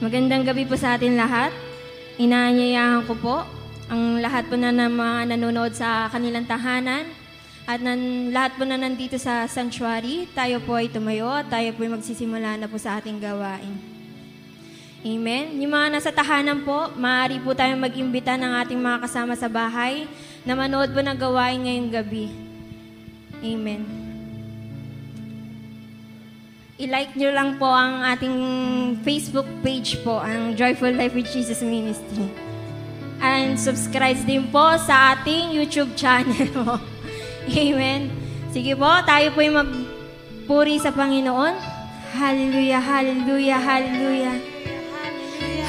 Magandang gabi po sa atin lahat. Inaanyayahan ko po ang lahat po na, na mga nanonood sa kanilang tahanan at nan, lahat po na nandito sa sanctuary. Tayo po ay tumayo at tayo po ay magsisimula na po sa ating gawain. Amen. Yung mga nasa tahanan po, maaari po tayong mag-imbita ng ating mga kasama sa bahay na manood po ng gawain ngayong gabi. Amen. I-like nyo lang po ang ating Facebook page po, ang Joyful Life with Jesus Ministry. And subscribe din po sa ating YouTube channel. Amen. Sige po, tayo po yung magpuri sa Panginoon. Hallelujah, hallelujah, hallelujah.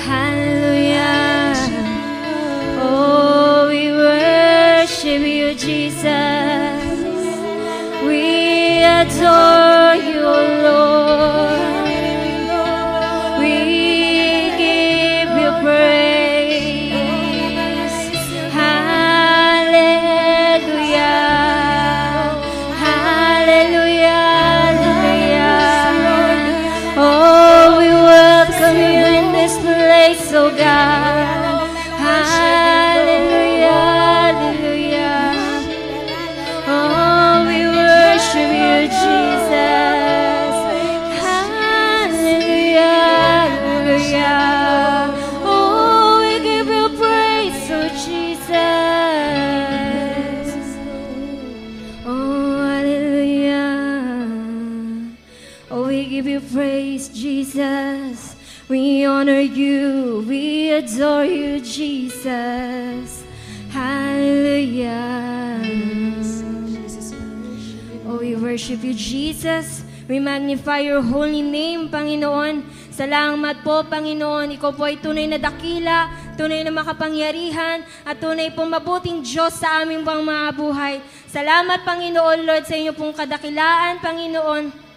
Hallelujah. Oh, we worship you, Jesus. We adore you, Lord. Honor you. We adore you, Jesus. Hallelujah. Oh, we worship you, Jesus. We magnify your holy name, Panginoon. Salamat po, Panginoon. Ikaw po ay tunay na dakila, tunay na makapangyarihan, at tunay pong mabuting Diyos sa aming pang mga buhay. Salamat, Panginoon, Lord, sa inyo pong kadakilaan, Panginoon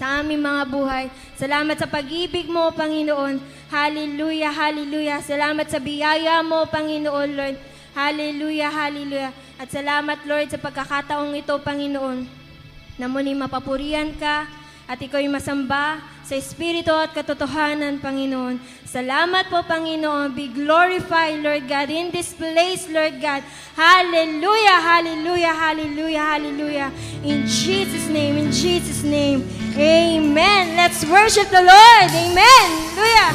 sa aming mga buhay. Salamat sa pag-ibig mo, Panginoon. Hallelujah, hallelujah. Salamat sa biyaya mo, Panginoon, Lord. Hallelujah, hallelujah. At salamat, Lord, sa pagkakataong ito, Panginoon, na muli mapapurihan ka at ikaw'y masamba sa Espiritu at katotohanan, Panginoon. Salamat po, Panginoon. Be glorified, Lord God, in this place, Lord God. Hallelujah, hallelujah, hallelujah, hallelujah. In Jesus' name, in Jesus' name. Amen. Let's worship the Lord. Amen. Hallelujah.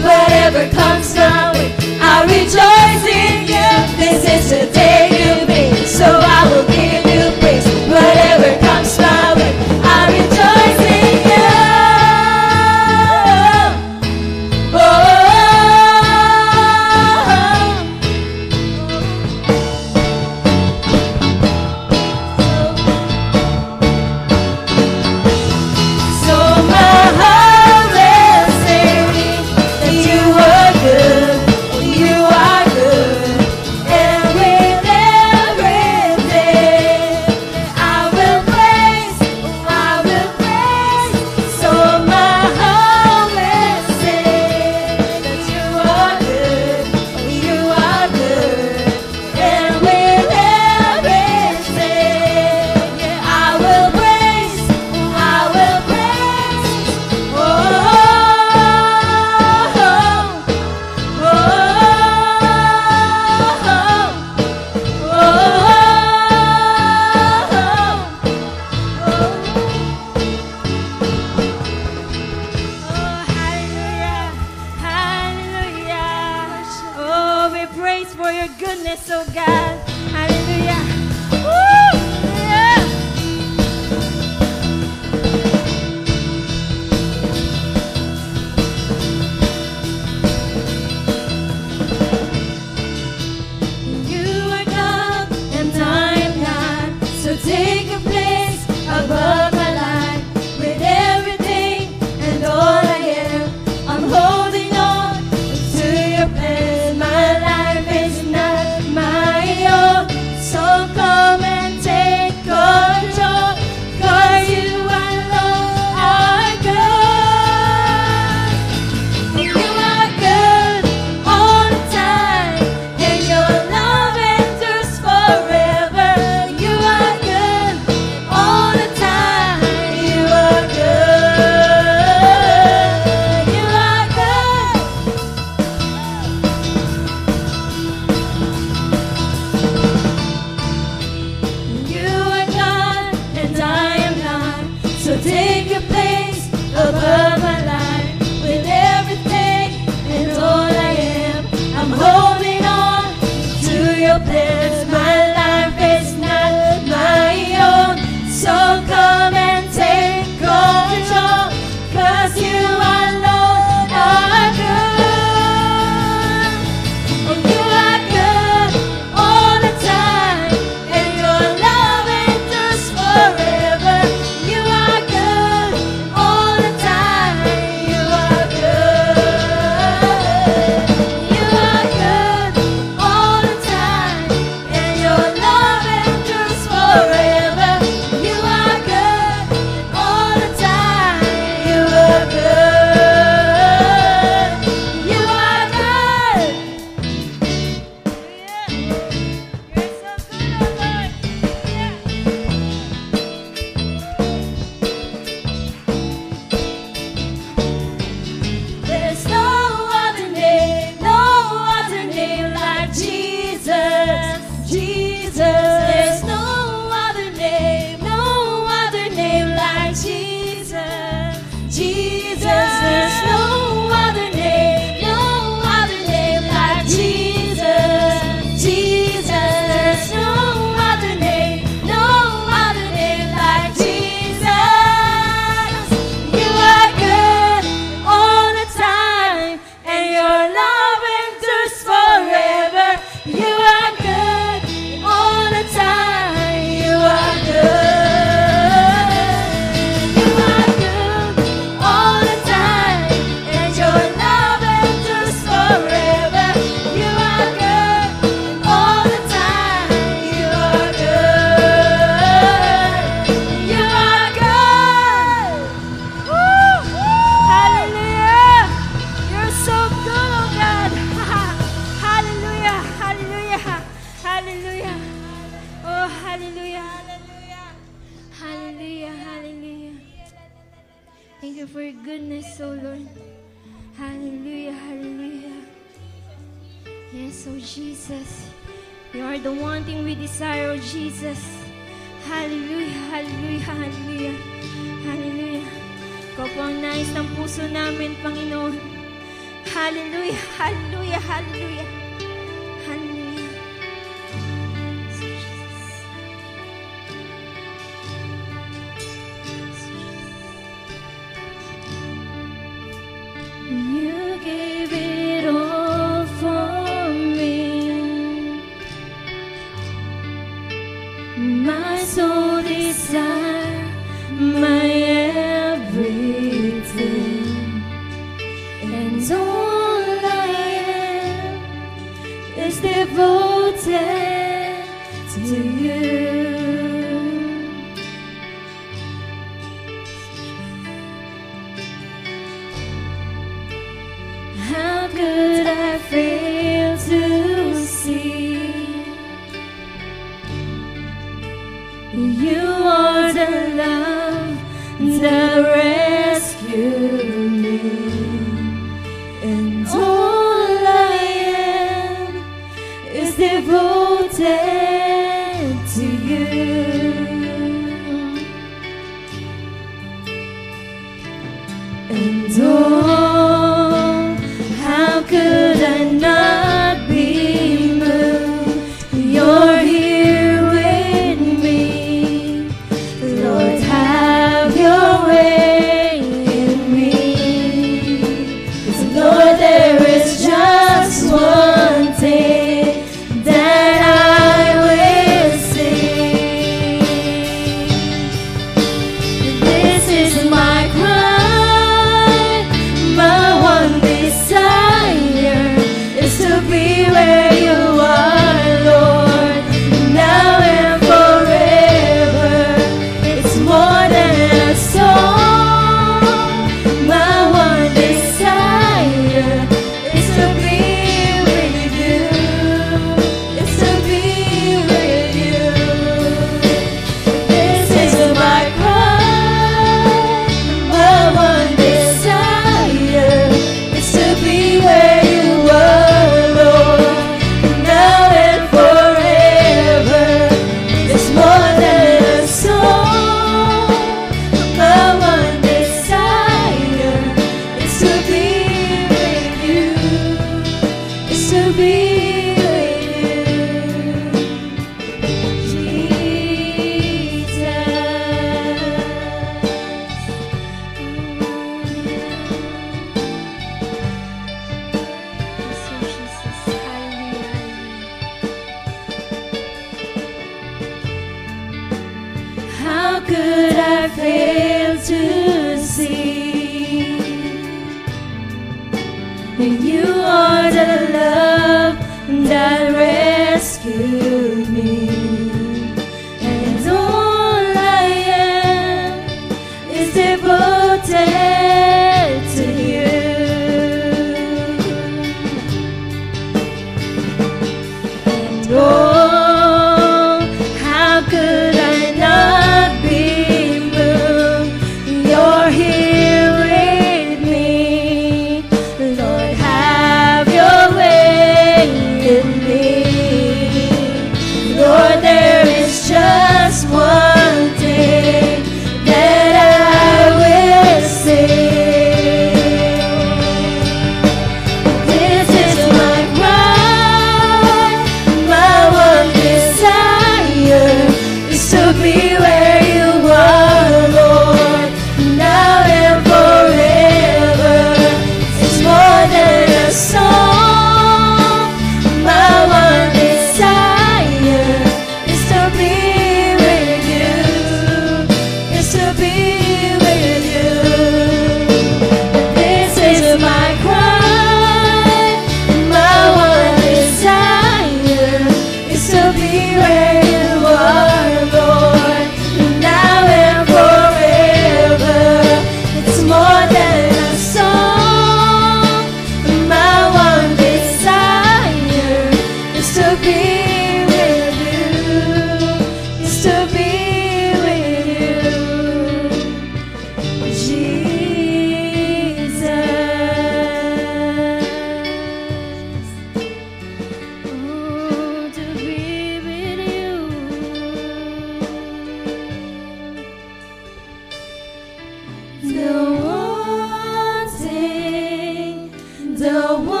The one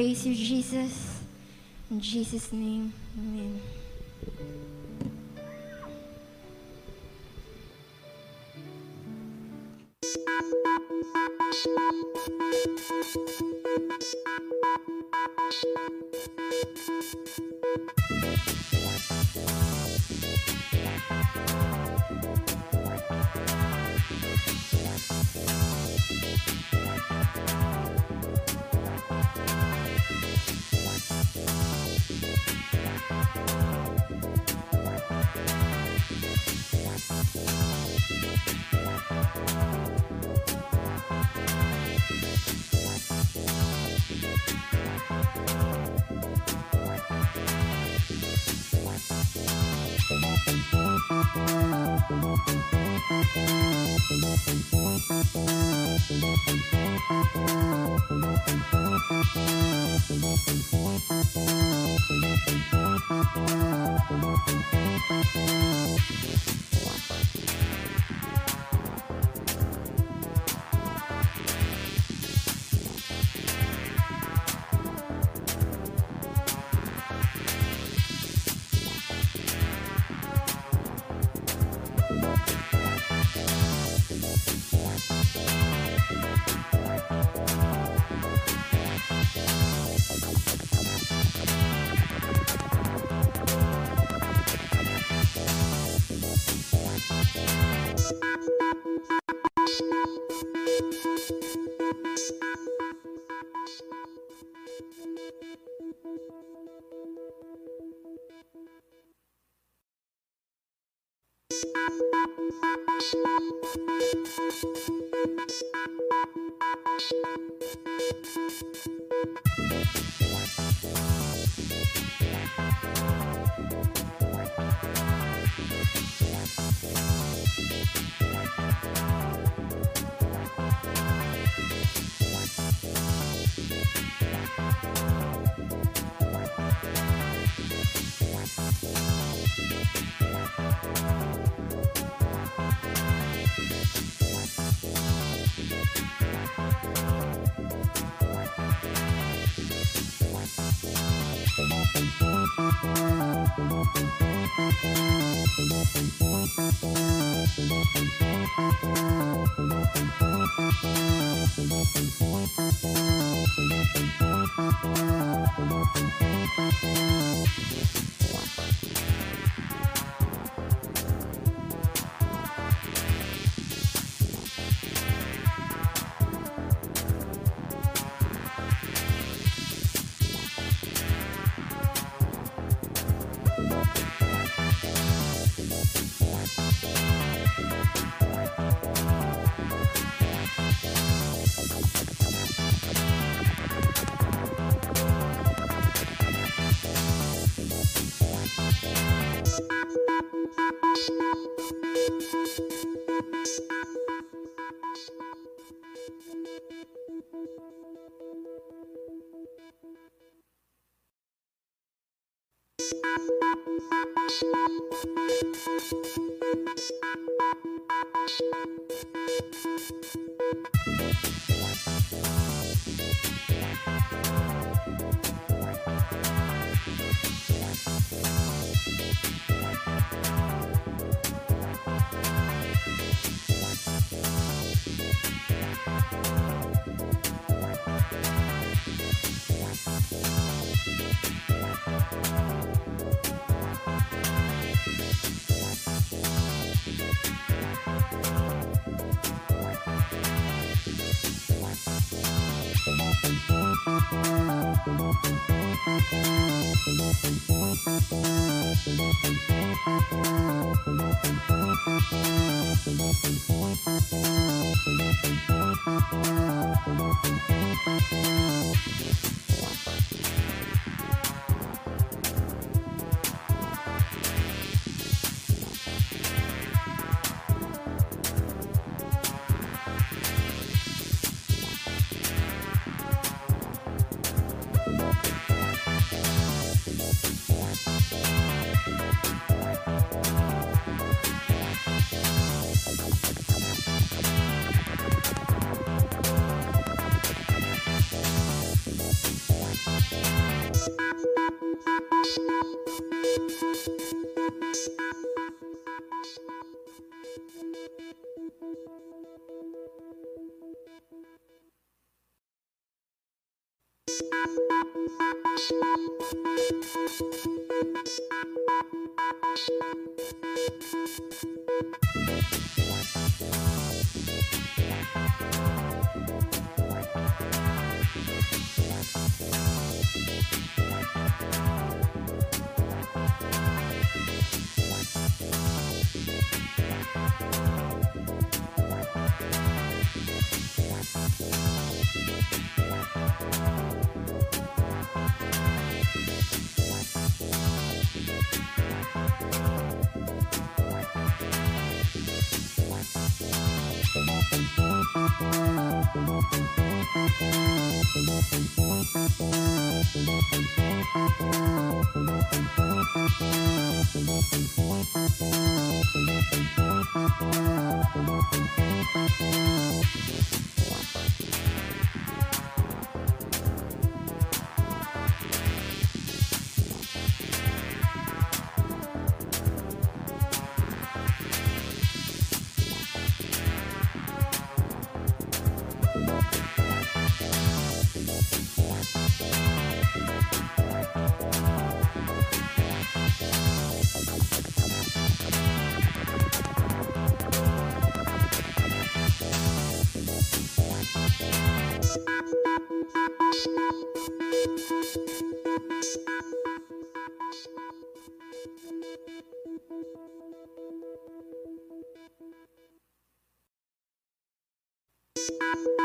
praise you, Jesus. In Jesus' name,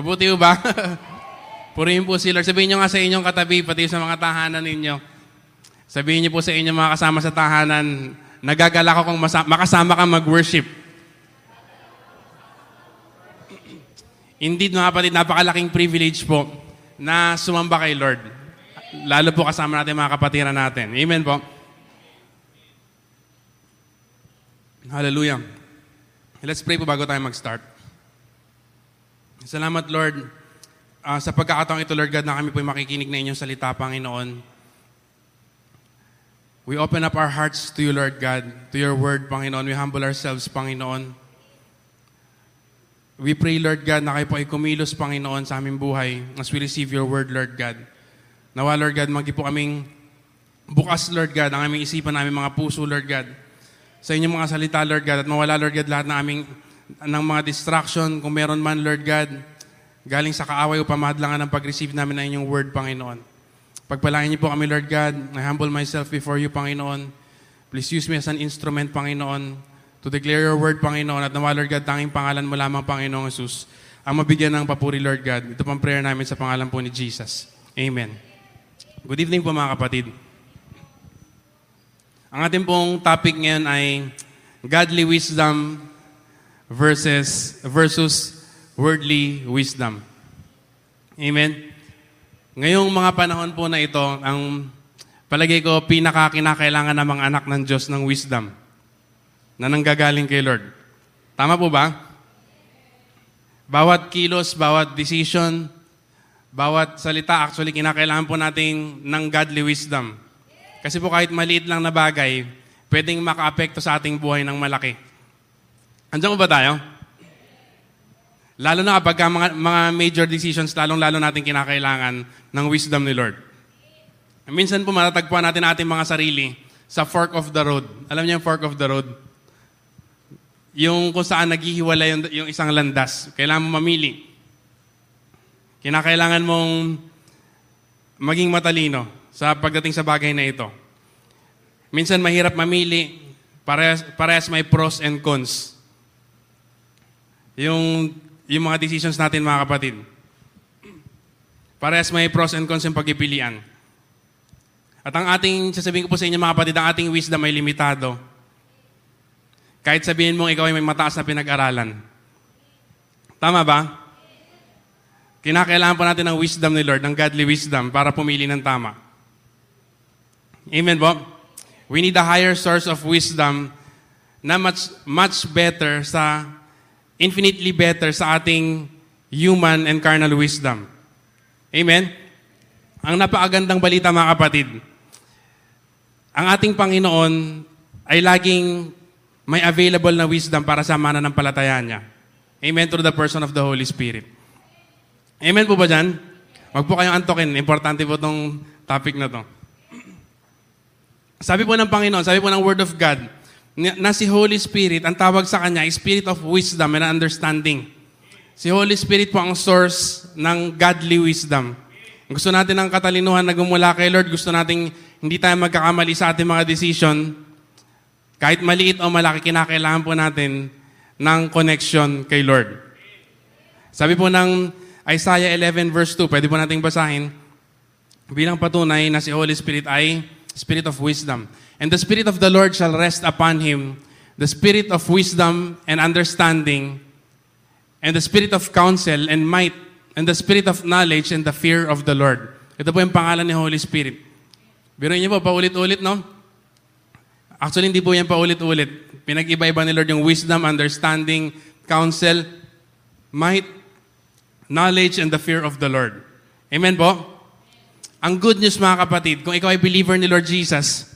Mabuti ho ba? Purihin po si Lord. Sabihin nyo nga sa inyong katabi, pati sa mga tahanan ninyo. Sabihin niyo po sa inyong mga kasama sa tahanan, nagagala ko kung makasama ka mag-worship. Indeed, mga kapatid, napakalaking privilege po na sumamba kay Lord. Lalo po kasama natin mga kapatiran natin. Amen po. Hallelujah. Let's pray po bago tayo mag-start. Salamat, Lord, ah, sa pagkakataong ito, Lord God, na kami po makikinig na inyong salita, Panginoon. We open up our hearts to you, Lord God, to your word, Panginoon. We humble ourselves, Panginoon. We pray, Lord God, na kayo po ay kumilos, Panginoon, sa aming buhay as we receive your word, Lord God. Nawa, Lord God, magi po kaming bukas, Lord God, ang aming isipan, aming mga puso, Lord God. Sa inyong mga salita, Lord God, at mawala, Lord God, lahat ng aming ng mga distraction, kung meron man, Lord God, galing sa kaaway o pamadlangan ng pag-receive namin ng inyong word, Panginoon. Pagpalain niyo po kami, Lord God. I humble myself before you, Panginoon. Please use me as an instrument, Panginoon, to declare your word, Panginoon, at nawa, Lord God, tanging pangalan mo lamang, Panginoong Jesus, ang mabigyan ng papuri, Lord God. Ito pang prayer namin sa pangalan po ni Jesus. Amen. Good evening po, mga kapatid. Ang ating pong topic ngayon ay godly wisdom versus versus worldly wisdom. Amen. Ngayong mga panahon po na ito, ang palagay ko pinakakinakailangan ng mga anak ng Diyos ng wisdom na nanggagaling kay Lord. Tama po ba? Bawat kilos, bawat decision, bawat salita, actually kinakailangan po natin ng godly wisdom. Kasi po kahit maliit lang na bagay, pwedeng makaapekto sa ating buhay ng malaki. Andiyan ko ba tayo? Lalo na kapag ka mga, mga major decisions, lalong-lalo natin kinakailangan ng wisdom ni Lord. Minsan po matatagpuan natin ating mga sarili sa fork of the road. Alam niyo yung fork of the road? Yung kung saan naghihiwalay yung, yung isang landas. Kailangan mo mamili. Kinakailangan mong maging matalino sa pagdating sa bagay na ito. Minsan mahirap mamili, parehas, parehas may pros and cons. Yung, yung mga decisions natin mga kapatid. Parehas may pros and cons yung pagpipilian. At ang ating, sasabihin ko po sa inyo mga kapatid, ang ating wisdom ay limitado. Kahit sabihin mong ikaw ay may mataas na pinag-aralan. Tama ba? Kinakailangan po natin ng wisdom ni Lord, ng godly wisdom, para pumili ng tama. Amen po? We need a higher source of wisdom na much, much better sa, infinitely better sa ating human and carnal wisdom. Amen? Ang napakagandang balita mga kapatid, ang ating Panginoon ay laging may available na wisdom para sa mananampalataya niya. Amen? Through the person of the Holy Spirit. Amen po ba dyan? Huwag po kayong antokin. Importante po itong topic na to. Sabi po ng Panginoon, sabi po ng Word of God, na si Holy Spirit, ang tawag sa Kanya, Spirit of wisdom and understanding. Si Holy Spirit po ang source ng godly wisdom. Gusto natin ng katalinuhan na gumula kay Lord. Gusto nating hindi tayo magkakamali sa ating mga decision. Kahit maliit o malaki, kinakailangan po natin ng connection kay Lord. Sabi po ng Isaiah 11 verse 2, pwede po nating basahin, bilang patunay na si Holy Spirit ay Spirit of wisdom. And the Spirit of the Lord shall rest upon him, the Spirit of wisdom and understanding, and the Spirit of counsel and might, and the Spirit of knowledge and the fear of the Lord. Ito po yung pangalan ni Holy Spirit. Biro niyo po, paulit-ulit, no? Actually, hindi po yan paulit-ulit. Pinag-iba-iba ni Lord yung wisdom, understanding, counsel, might, knowledge, and the fear of the Lord. Amen po? Ang good news mga kapatid, kung ikaw ay believer ni Lord Jesus,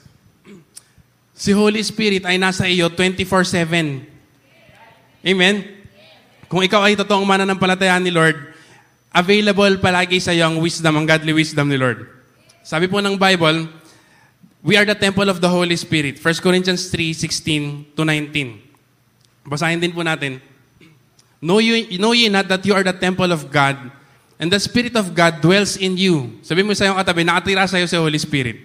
si Holy Spirit ay nasa iyo 24-7. Amen? Kung ikaw ay totoong mananampalataya ni Lord, available palagi sa iyo ang wisdom, ang godly wisdom ni Lord. Sabi po ng Bible, we are the temple of the Holy Spirit. 1 Corinthians 3:16 to 19. Basahin din po natin. Know, you, know ye not that you are the temple of God, and the Spirit of God dwells in you. Sabi mo sa iyong katabi, nakatira sa iyo si Holy Spirit.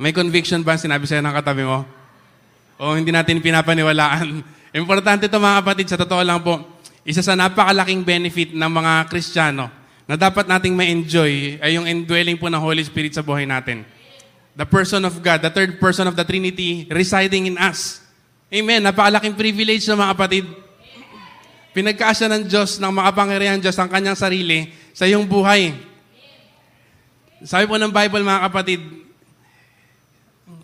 May conviction ba sinabi sa iyo ng katabi mo? o hindi natin pinapaniwalaan. Importante ito mga kapatid, sa totoo lang po, isa sa napakalaking benefit ng mga Kristiyano na dapat nating ma-enjoy ay yung indwelling po ng Holy Spirit sa buhay natin. The person of God, the third person of the Trinity residing in us. Amen. Napakalaking privilege ng mga kapatid. Pinagkaasya ng Diyos, ng makapangyarihan Diyos, ang kanyang sarili sa iyong buhay. Sabi po ng Bible, mga kapatid,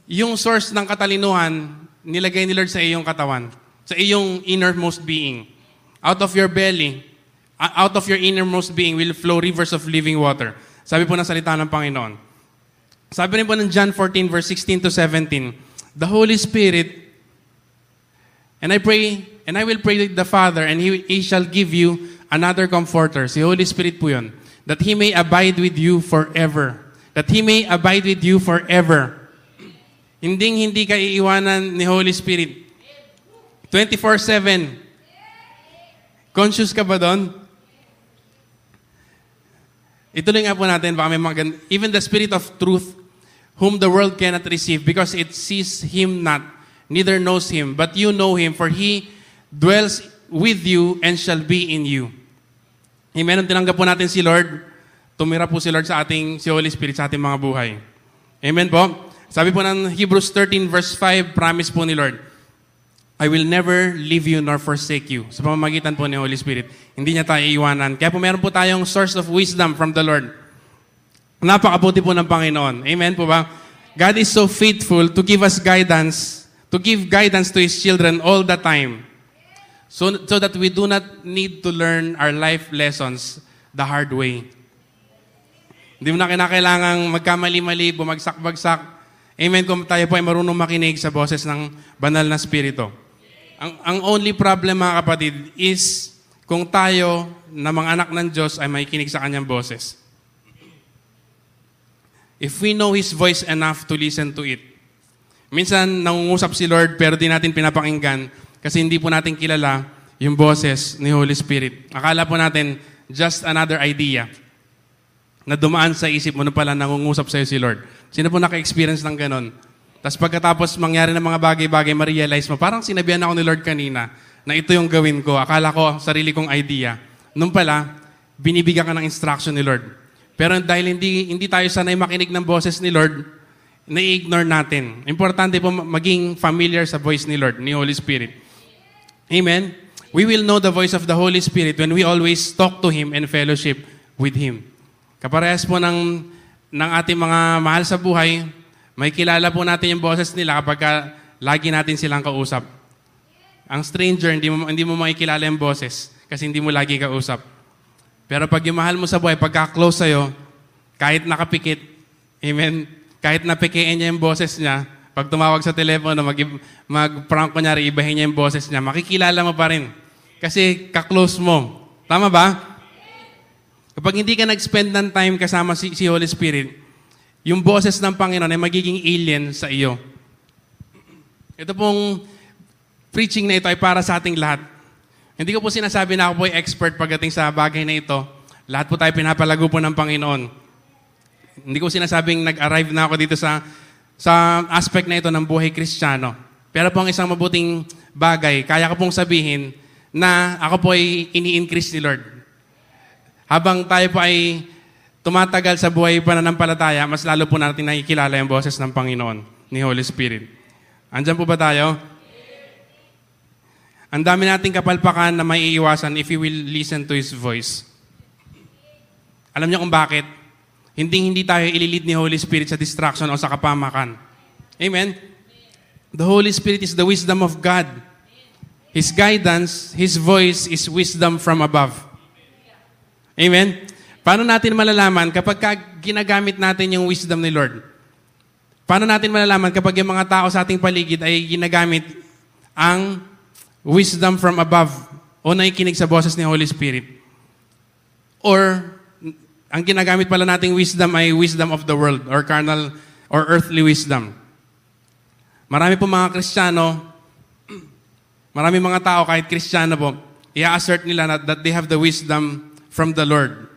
yung source ng katalinuhan, nilagay ni Lord sa iyong katawan, sa iyong innermost being. Out of your belly, out of your innermost being will flow rivers of living water. Sabi po ng salita ng Panginoon. Sabi rin po ng John 14, verse 16 to 17, The Holy Spirit, and I pray, and I will pray to the Father, and He, he shall give you another comforter. Si Holy Spirit po yun. That He may abide with you forever. That He may abide with you forever. Hinding hindi ka iiwanan ni Holy Spirit. 24-7. Conscious ka ba doon? Ituloy nga po natin, baka may mga gan- Even the Spirit of truth, whom the world cannot receive, because it sees Him not, neither knows Him, but you know Him, for He dwells with you and shall be in you. Amen. Nung tinanggap po natin si Lord, tumira po si Lord sa ating, si Holy Spirit sa ating mga buhay. Amen po. Sabi po ng Hebrews 13 verse 5, promise po ni Lord, I will never leave you nor forsake you. Sa pamamagitan po ni Holy Spirit. Hindi niya tayo iiwanan. Kaya po meron po tayong source of wisdom from the Lord. Napakabuti po ng Panginoon. Amen po ba? God is so faithful to give us guidance, to give guidance to His children all the time. So, so that we do not need to learn our life lessons the hard way. Hindi mo na kinakailangang magkamali-mali, bumagsak-bagsak. Amen kung tayo po ay marunong makinig sa boses ng banal na spirito. Ang, ang only problem mga kapatid is kung tayo na mga anak ng Diyos ay may kinig sa kanyang boses. If we know His voice enough to listen to it. Minsan nangungusap si Lord pero di natin pinapakinggan kasi hindi po natin kilala yung boses ni Holy Spirit. Akala po natin just another idea na dumaan sa isip mo na pala nangungusap sa'yo si Lord. Sino po naka-experience ng ganon? Tapos pagkatapos mangyari ng mga bagay-bagay, ma-realize mo, parang sinabihan ako ni Lord kanina na ito yung gawin ko. Akala ko, sarili kong idea. Nung pala, binibigyan ka ng instruction ni Lord. Pero dahil hindi, hindi tayo sanay makinig ng boses ni Lord, na-ignore natin. Importante po maging familiar sa voice ni Lord, ni Holy Spirit. Amen? We will know the voice of the Holy Spirit when we always talk to Him and fellowship with Him. Kaparehas po ng, ng ating mga mahal sa buhay, may kilala po natin yung boses nila kapag ka, lagi natin silang kausap. Ang stranger, hindi mo, hindi mo makikilala yung boses kasi hindi mo lagi kausap. Pero pag yung mahal mo sa buhay, pagka-close sa'yo, kahit nakapikit, amen, kahit napikiin niya yung boses niya, pag tumawag sa telepono, mag, mag-prank kunyari, ibahin niya yung boses niya, makikilala mo pa rin. Kasi ka-close mo. Tama ba? Kapag hindi ka nag-spend ng time kasama si, si Holy Spirit, yung boses ng Panginoon ay magiging alien sa iyo. Ito pong preaching na ito ay para sa ating lahat. Hindi ko po sinasabi na ako po ay expert pagdating sa bagay na ito. Lahat po tayo pinapalago po ng Panginoon. Hindi ko sinasabing nag-arrive na ako dito sa sa aspect na ito ng buhay kristyano. Pero po ang isang mabuting bagay, kaya ko pong sabihin na ako po ay ini-increase ni Lord. Habang tayo po ay tumatagal sa buhay pananampalataya, mas lalo po natin nakikilala yung boses ng Panginoon, ni Holy Spirit. Andyan po ba tayo? Ang dami nating kapalpakan na may iiwasan if you will listen to His voice. Alam niyo kung bakit? Hindi hindi tayo ililid ni Holy Spirit sa distraction o sa kapamakan. Amen? The Holy Spirit is the wisdom of God. His guidance, His voice is wisdom from above. Amen? Paano natin malalaman kapag ka ginagamit natin yung wisdom ni Lord? Paano natin malalaman kapag yung mga tao sa ating paligid ay ginagamit ang wisdom from above o nakikinig sa boses ni Holy Spirit? Or ang ginagamit pala nating wisdom ay wisdom of the world or carnal or earthly wisdom. Marami po mga Kristiyano, marami mga tao kahit Kristiyano po, i-assert nila na, that they have the wisdom from the Lord.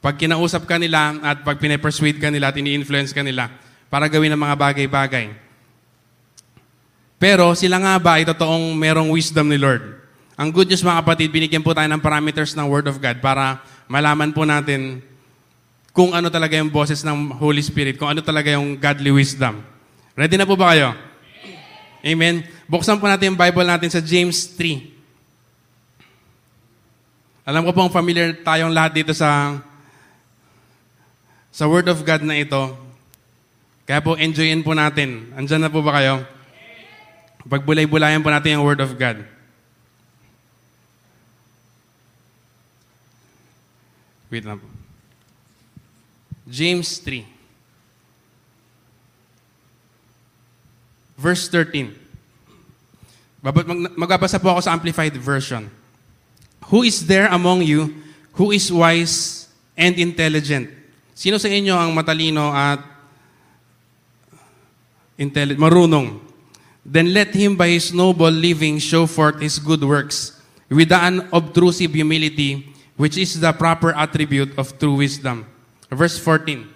Pag kinausap ka nila at pag pinapersuade ka nila at ini-influence ka nila para gawin ang mga bagay-bagay. Pero sila nga ba ay totoong merong wisdom ni Lord? Ang good news mga kapatid, binigyan po tayo ng parameters ng Word of God para malaman po natin kung ano talaga yung boses ng Holy Spirit, kung ano talaga yung godly wisdom. Ready na po ba kayo? Amen. Buksan po natin yung Bible natin sa James 3. Alam ko pong familiar tayong lahat dito sa sa Word of God na ito. Kaya po, enjoyin po natin. Andyan na po ba kayo? Pagbulay-bulayan po natin yung Word of God. Wait lang po. James 3. Verse 13. Bab- mag- Magbabasa po ako sa Amplified Version. Who is there among you who is wise and intelligent? Sino sa inyo ang matalino at intelligent, marunong? Then let him by his noble living show forth his good works with the unobtrusive humility which is the proper attribute of true wisdom. Verse 14.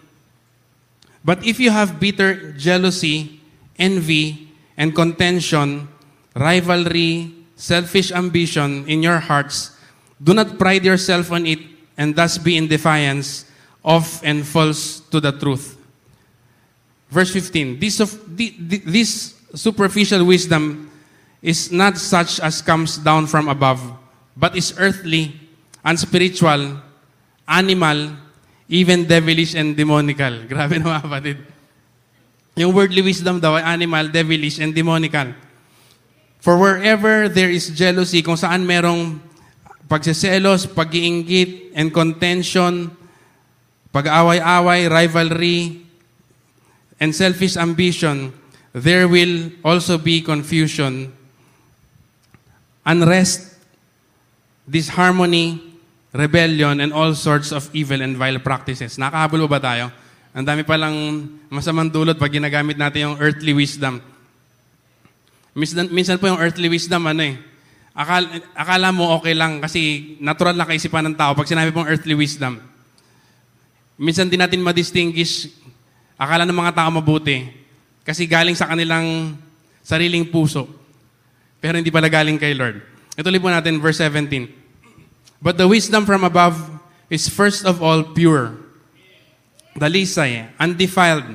But if you have bitter jealousy, envy, and contention, rivalry, selfish ambition in your hearts, do not pride yourself on it and thus be in defiance of and false to the truth. Verse 15. This, of, thi- thi- this superficial wisdom is not such as comes down from above, but is earthly, unspiritual, animal, even devilish and demonical. Grabe na mga kapatid. Yung worldly wisdom daw ay animal, devilish, and demonical. For wherever there is jealousy, kung saan merong pagseselos, pag-iinggit, and contention, pag-away-away, rivalry, and selfish ambition, there will also be confusion, unrest, disharmony, rebellion, and all sorts of evil and vile practices. Nakahabol ba ba tayo? Ang dami palang masamang dulot pag ginagamit natin yung earthly wisdom. Minsan, minsan po yung earthly wisdom, ano eh, akala, akala mo okay lang kasi natural na kaisipan ng tao pag sinabi pong earthly wisdom. Minsan din natin ma-distinguish, akala ng mga tao mabuti kasi galing sa kanilang sariling puso. Pero hindi pala galing kay Lord. Ituloy po natin verse 17. But the wisdom from above is first of all pure, dalisay, undefiled.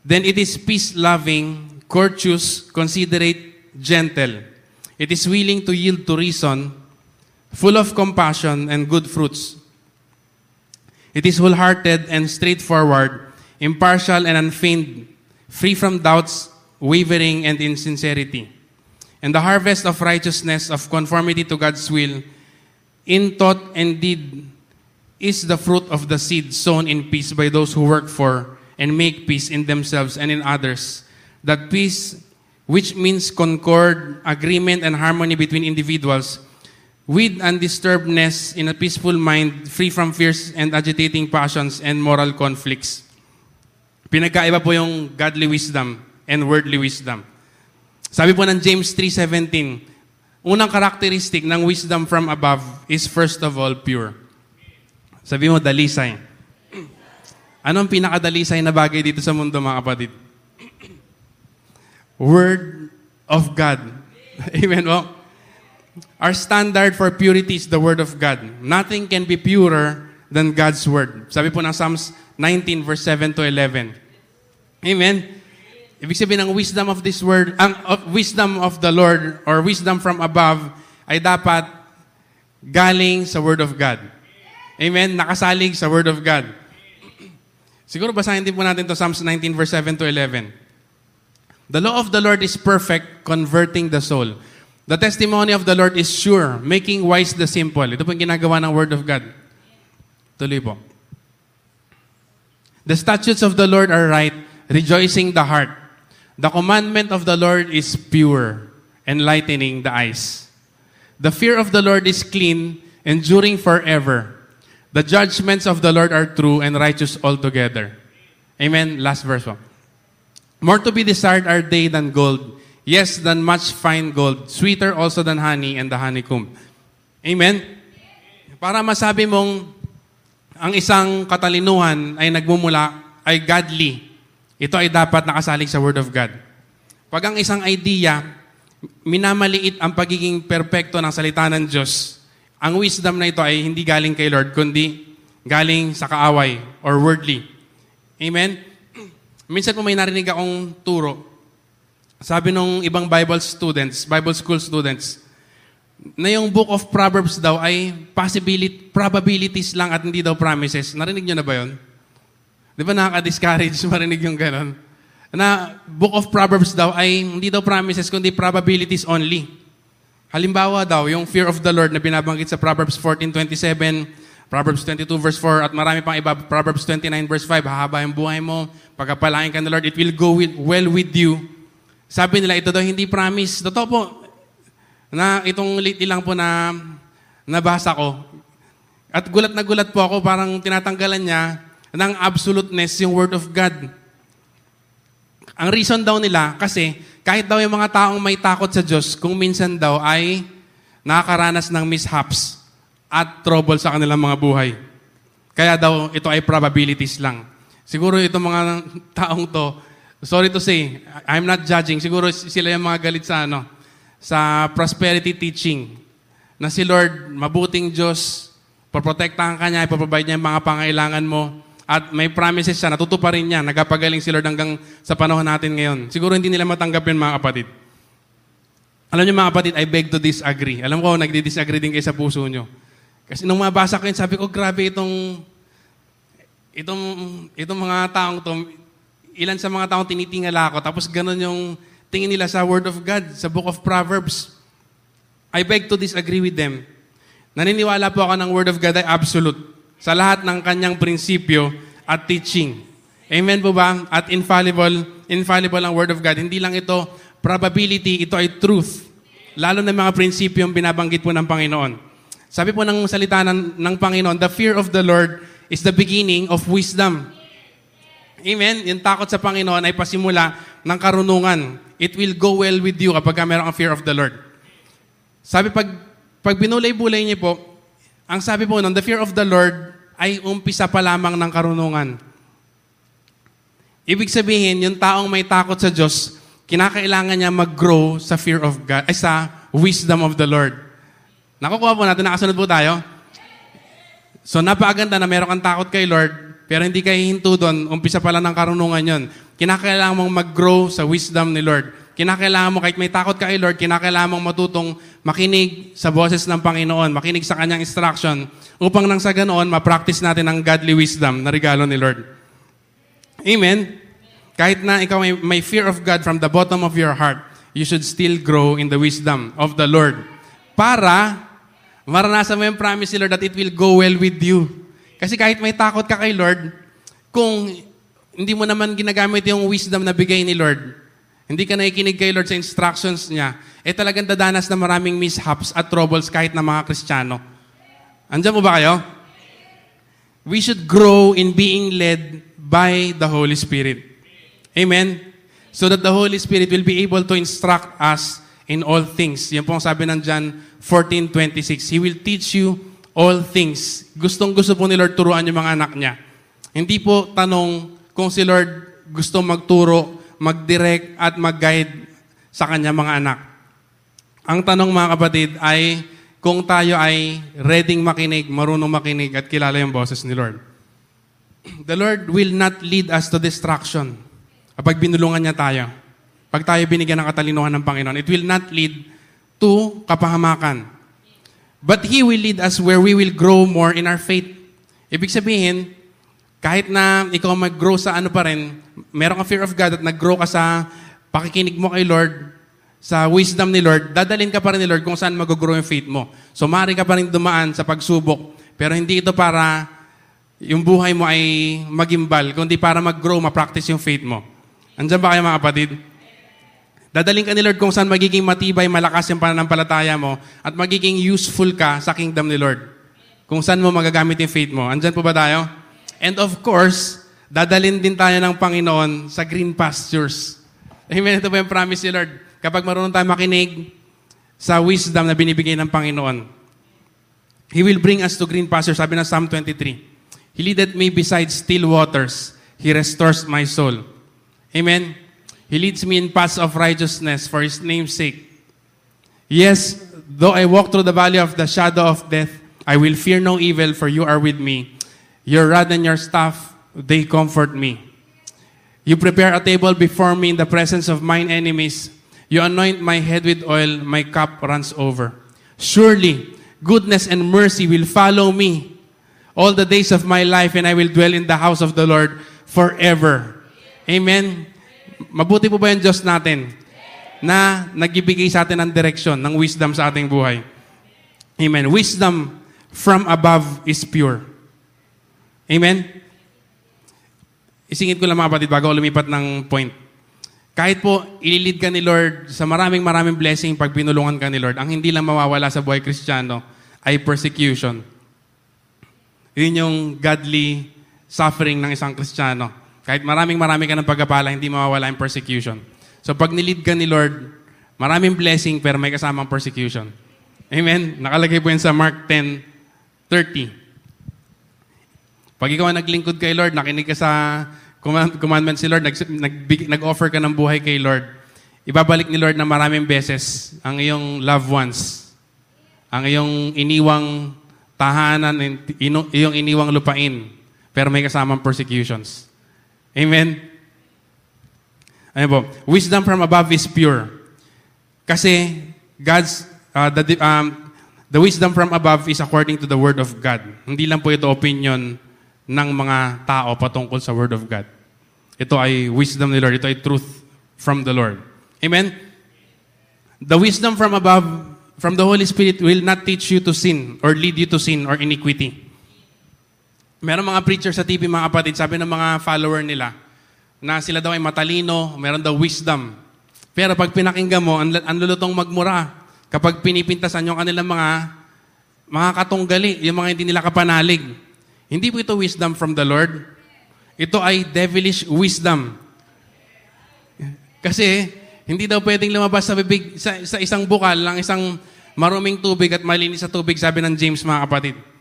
Then it is peace-loving, courteous, considerate, gentle. It is willing to yield to reason, full of compassion and good fruits. It is wholehearted and straightforward, impartial and unfeigned, free from doubts, wavering, and insincerity. And the harvest of righteousness, of conformity to God's will, in thought and deed, is the fruit of the seed sown in peace by those who work for and make peace in themselves and in others. That peace, which means concord, agreement, and harmony between individuals, with undisturbedness in a peaceful mind, free from fears and agitating passions and moral conflicts. Pinagkaiba po yung godly wisdom and worldly wisdom. Sabi po ng James 3.17, unang karakteristik ng wisdom from above is first of all pure. Sabi mo, dalisay. Anong pinakadalisay na bagay dito sa mundo, mga kapatid? Word of God. Amen po? Our standard for purity is the Word of God. Nothing can be purer than God's Word. Sabi po ng Psalms 19 verse 7 to 11. Amen? Ibig sabihin ng wisdom of this word, ang of wisdom of the Lord or wisdom from above ay dapat galing sa Word of God. Amen? Nakasalig sa Word of God. Siguro basahin din po natin to Psalms 19 verse 7 to 11. The law of the Lord is perfect, converting the soul. The testimony of the Lord is sure, making wise the simple. Ito po yung ginagawa ng Word of God. Tuloy po. The statutes of the Lord are right, rejoicing the heart. The commandment of the Lord is pure, enlightening the eyes. The fear of the Lord is clean, enduring forever. The judgments of the Lord are true and righteous altogether. Amen. Last verse po. More to be desired are they than gold, yes, than much fine gold, sweeter also than honey and the honeycomb. Amen? Para masabi mong ang isang katalinuhan ay nagmumula, ay godly, ito ay dapat nakasalig sa Word of God. pag ang isang idea, minamaliit ang pagiging perpekto ng salita ng Diyos, ang wisdom na ito ay hindi galing kay Lord, kundi galing sa kaaway or worldly. Amen? Minsan po may narinig akong turo. Sabi nung ibang Bible students, Bible school students, na yung book of Proverbs daw ay possibility, probabilities lang at hindi daw promises. Narinig nyo na ba yun? Di ba nakaka-discourage marinig yung ganon? Na book of Proverbs daw ay hindi daw promises kundi probabilities only. Halimbawa daw, yung fear of the Lord na binabanggit sa Proverbs 14.27, Proverbs 22 verse 4, at marami pang iba, Proverbs 29 verse 5, hahaba yung buhay mo, pagkapalain ka ng Lord, it will go with, well with you. Sabi nila, ito daw hindi promise. Totoo po, na itong lately lang po na nabasa ko. At gulat na gulat po ako, parang tinatanggalan niya ng absoluteness yung Word of God. Ang reason daw nila, kasi kahit daw yung mga taong may takot sa Diyos, kung minsan daw ay nakakaranas ng mishaps at trouble sa kanilang mga buhay. Kaya daw ito ay probabilities lang. Siguro itong mga taong to, sorry to say, I'm not judging. Siguro sila yung mga galit sa ano, sa prosperity teaching. Na si Lord, mabuting Diyos, poprotektahan ka niya, ipoprovide niya yung mga pangailangan mo. At may promises siya, natutuparin niya, nagapagaling si Lord hanggang sa panahon natin ngayon. Siguro hindi nila matanggap yun mga kapatid. Alam niyo mga kapatid, I beg to disagree. Alam ko, nagdi-disagree din kayo sa puso niyo. Kasi nung mabasa ko yun, sabi ko, grabe itong, itong, itong mga taong to, ilan sa mga taong tinitingala ko, tapos ganun yung tingin nila sa Word of God, sa Book of Proverbs. I beg to disagree with them. Naniniwala po ako ng Word of God ay absolute sa lahat ng kanyang prinsipyo at teaching. Amen po ba? At infallible, infallible ang Word of God. Hindi lang ito probability, ito ay truth. Lalo na mga prinsipyo yung binabanggit po ng Panginoon. Sabi po ng salita ng, ng Panginoon, the fear of the Lord is the beginning of wisdom. Amen? Yung takot sa Panginoon ay pasimula ng karunungan. It will go well with you kapag ka meron kang fear of the Lord. Sabi, pag, pag binulay-bulay niyo po, ang sabi po nun, the fear of the Lord ay umpisa pa lamang ng karunungan. Ibig sabihin, yung taong may takot sa Diyos, kinakailangan niya mag-grow sa fear of God, ay sa wisdom of the Lord. Nakukuha po natin, nakasunod po tayo. So napakaganda na meron kang takot kay Lord, pero hindi kayo hinto doon, umpisa pala ng karunungan yon. Kinakailangan mong mag-grow sa wisdom ni Lord. Kinakailangan mo, kahit may takot ka kay Lord, kinakailangan mong matutong makinig sa boses ng Panginoon, makinig sa kanyang instruction, upang nang sa ganoon, ma-practice natin ang godly wisdom na regalo ni Lord. Amen? Kahit na ikaw may, may fear of God from the bottom of your heart, you should still grow in the wisdom of the Lord. Para maranasan mo yung promise ni Lord that it will go well with you. Kasi kahit may takot ka kay Lord, kung hindi mo naman ginagamit yung wisdom na bigay ni Lord, hindi ka nakikinig kay Lord sa instructions niya, eh talagang dadanas na maraming mishaps at troubles kahit na mga Kristiyano. Andiyan mo ba kayo? We should grow in being led by the Holy Spirit. Amen? So that the Holy Spirit will be able to instruct us in all things. Yan po ang sabi ng John 14.26. He will teach you all things. Gustong gusto po ni Lord turuan yung mga anak niya. Hindi po tanong kung si Lord gusto magturo, mag-direct at mag-guide sa kanya mga anak. Ang tanong mga kapatid ay kung tayo ay ready makinig, marunong makinig at kilala yung boses ni Lord. The Lord will not lead us to destruction kapag binulungan niya tayo. Pag tayo binigyan ng katalinuhan ng Panginoon, it will not lead to kapahamakan. But He will lead us where we will grow more in our faith. Ibig sabihin, kahit na ikaw mag-grow sa ano pa rin, meron ka fear of God at nag-grow ka sa pakikinig mo kay Lord, sa wisdom ni Lord, dadalhin ka pa rin ni Lord kung saan mag-grow yung faith mo. So, maaari ka pa rin dumaan sa pagsubok. Pero hindi ito para yung buhay mo ay magimbal, kundi para mag-grow, ma-practice yung faith mo. Andiyan ba kayo mga kapatid? Dadaling ka ni Lord kung saan magiging matibay, malakas yung pananampalataya mo at magiging useful ka sa kingdom ni Lord. Kung saan mo magagamit yung faith mo. Andyan po ba tayo? And of course, dadalhin din tayo ng Panginoon sa green pastures. Amen. Ito po yung promise ni Lord. Kapag marunong tayo makinig sa wisdom na binibigay ng Panginoon, He will bring us to green pastures. Sabi ng Psalm 23, He leadeth me beside still waters. He restores my soul. Amen? He leads me in paths of righteousness for His name's sake. Yes, though I walk through the valley of the shadow of death, I will fear no evil, for you are with me. Your rod and your staff, they comfort me. You prepare a table before me in the presence of mine enemies. You anoint my head with oil, my cup runs over. Surely, goodness and mercy will follow me all the days of my life, and I will dwell in the house of the Lord forever. Amen. Mabuti po ba yung Diyos natin na nagbibigay sa atin ng direksyon, ng wisdom sa ating buhay? Amen. Wisdom from above is pure. Amen. Isingit ko lang mga kapatid bago lumipat ng point. Kahit po ililid ka ni Lord sa maraming maraming blessing pag pinulungan ka ni Lord, ang hindi lang mawawala sa buhay kristyano ay persecution. Yun yung godly suffering ng isang kristyano. Kahit maraming marami ka ng pagkapala, hindi mawawala yung persecution. So pag nilid ka ni Lord, maraming blessing pero may kasamang persecution. Amen? Nakalagay po yan sa Mark 10, 30. Pag ikaw ang naglingkod kay Lord, nakinig ka sa command- commandment si Lord, nag, nag-offer ka ng buhay kay Lord, ibabalik ni Lord na maraming beses ang iyong loved ones, ang iyong iniwang tahanan, iyong iniwang lupain, pero may kasamang persecutions. Amen? Ano po? Wisdom from above is pure. Kasi God's, uh, the, um, the wisdom from above is according to the Word of God. Hindi lang po ito opinion ng mga tao patungkol sa Word of God. Ito ay wisdom ni Lord. Ito ay truth from the Lord. Amen? The wisdom from above, from the Holy Spirit will not teach you to sin or lead you to sin or iniquity. Meron mga preacher sa TV, mga kapatid, sabi ng mga follower nila, na sila daw ay matalino, meron daw wisdom. Pero pag pinakinggan mo, ang, ang lulutong magmura. Kapag pinipintasan yung kanilang mga, mga katunggali, yung mga hindi nila kapanalig. Hindi po ito wisdom from the Lord. Ito ay devilish wisdom. Kasi, hindi daw pwedeng lumabas sa bibig, sa, sa isang bukal ng isang maruming tubig at malinis sa tubig, sabi ng James, mga kapatid.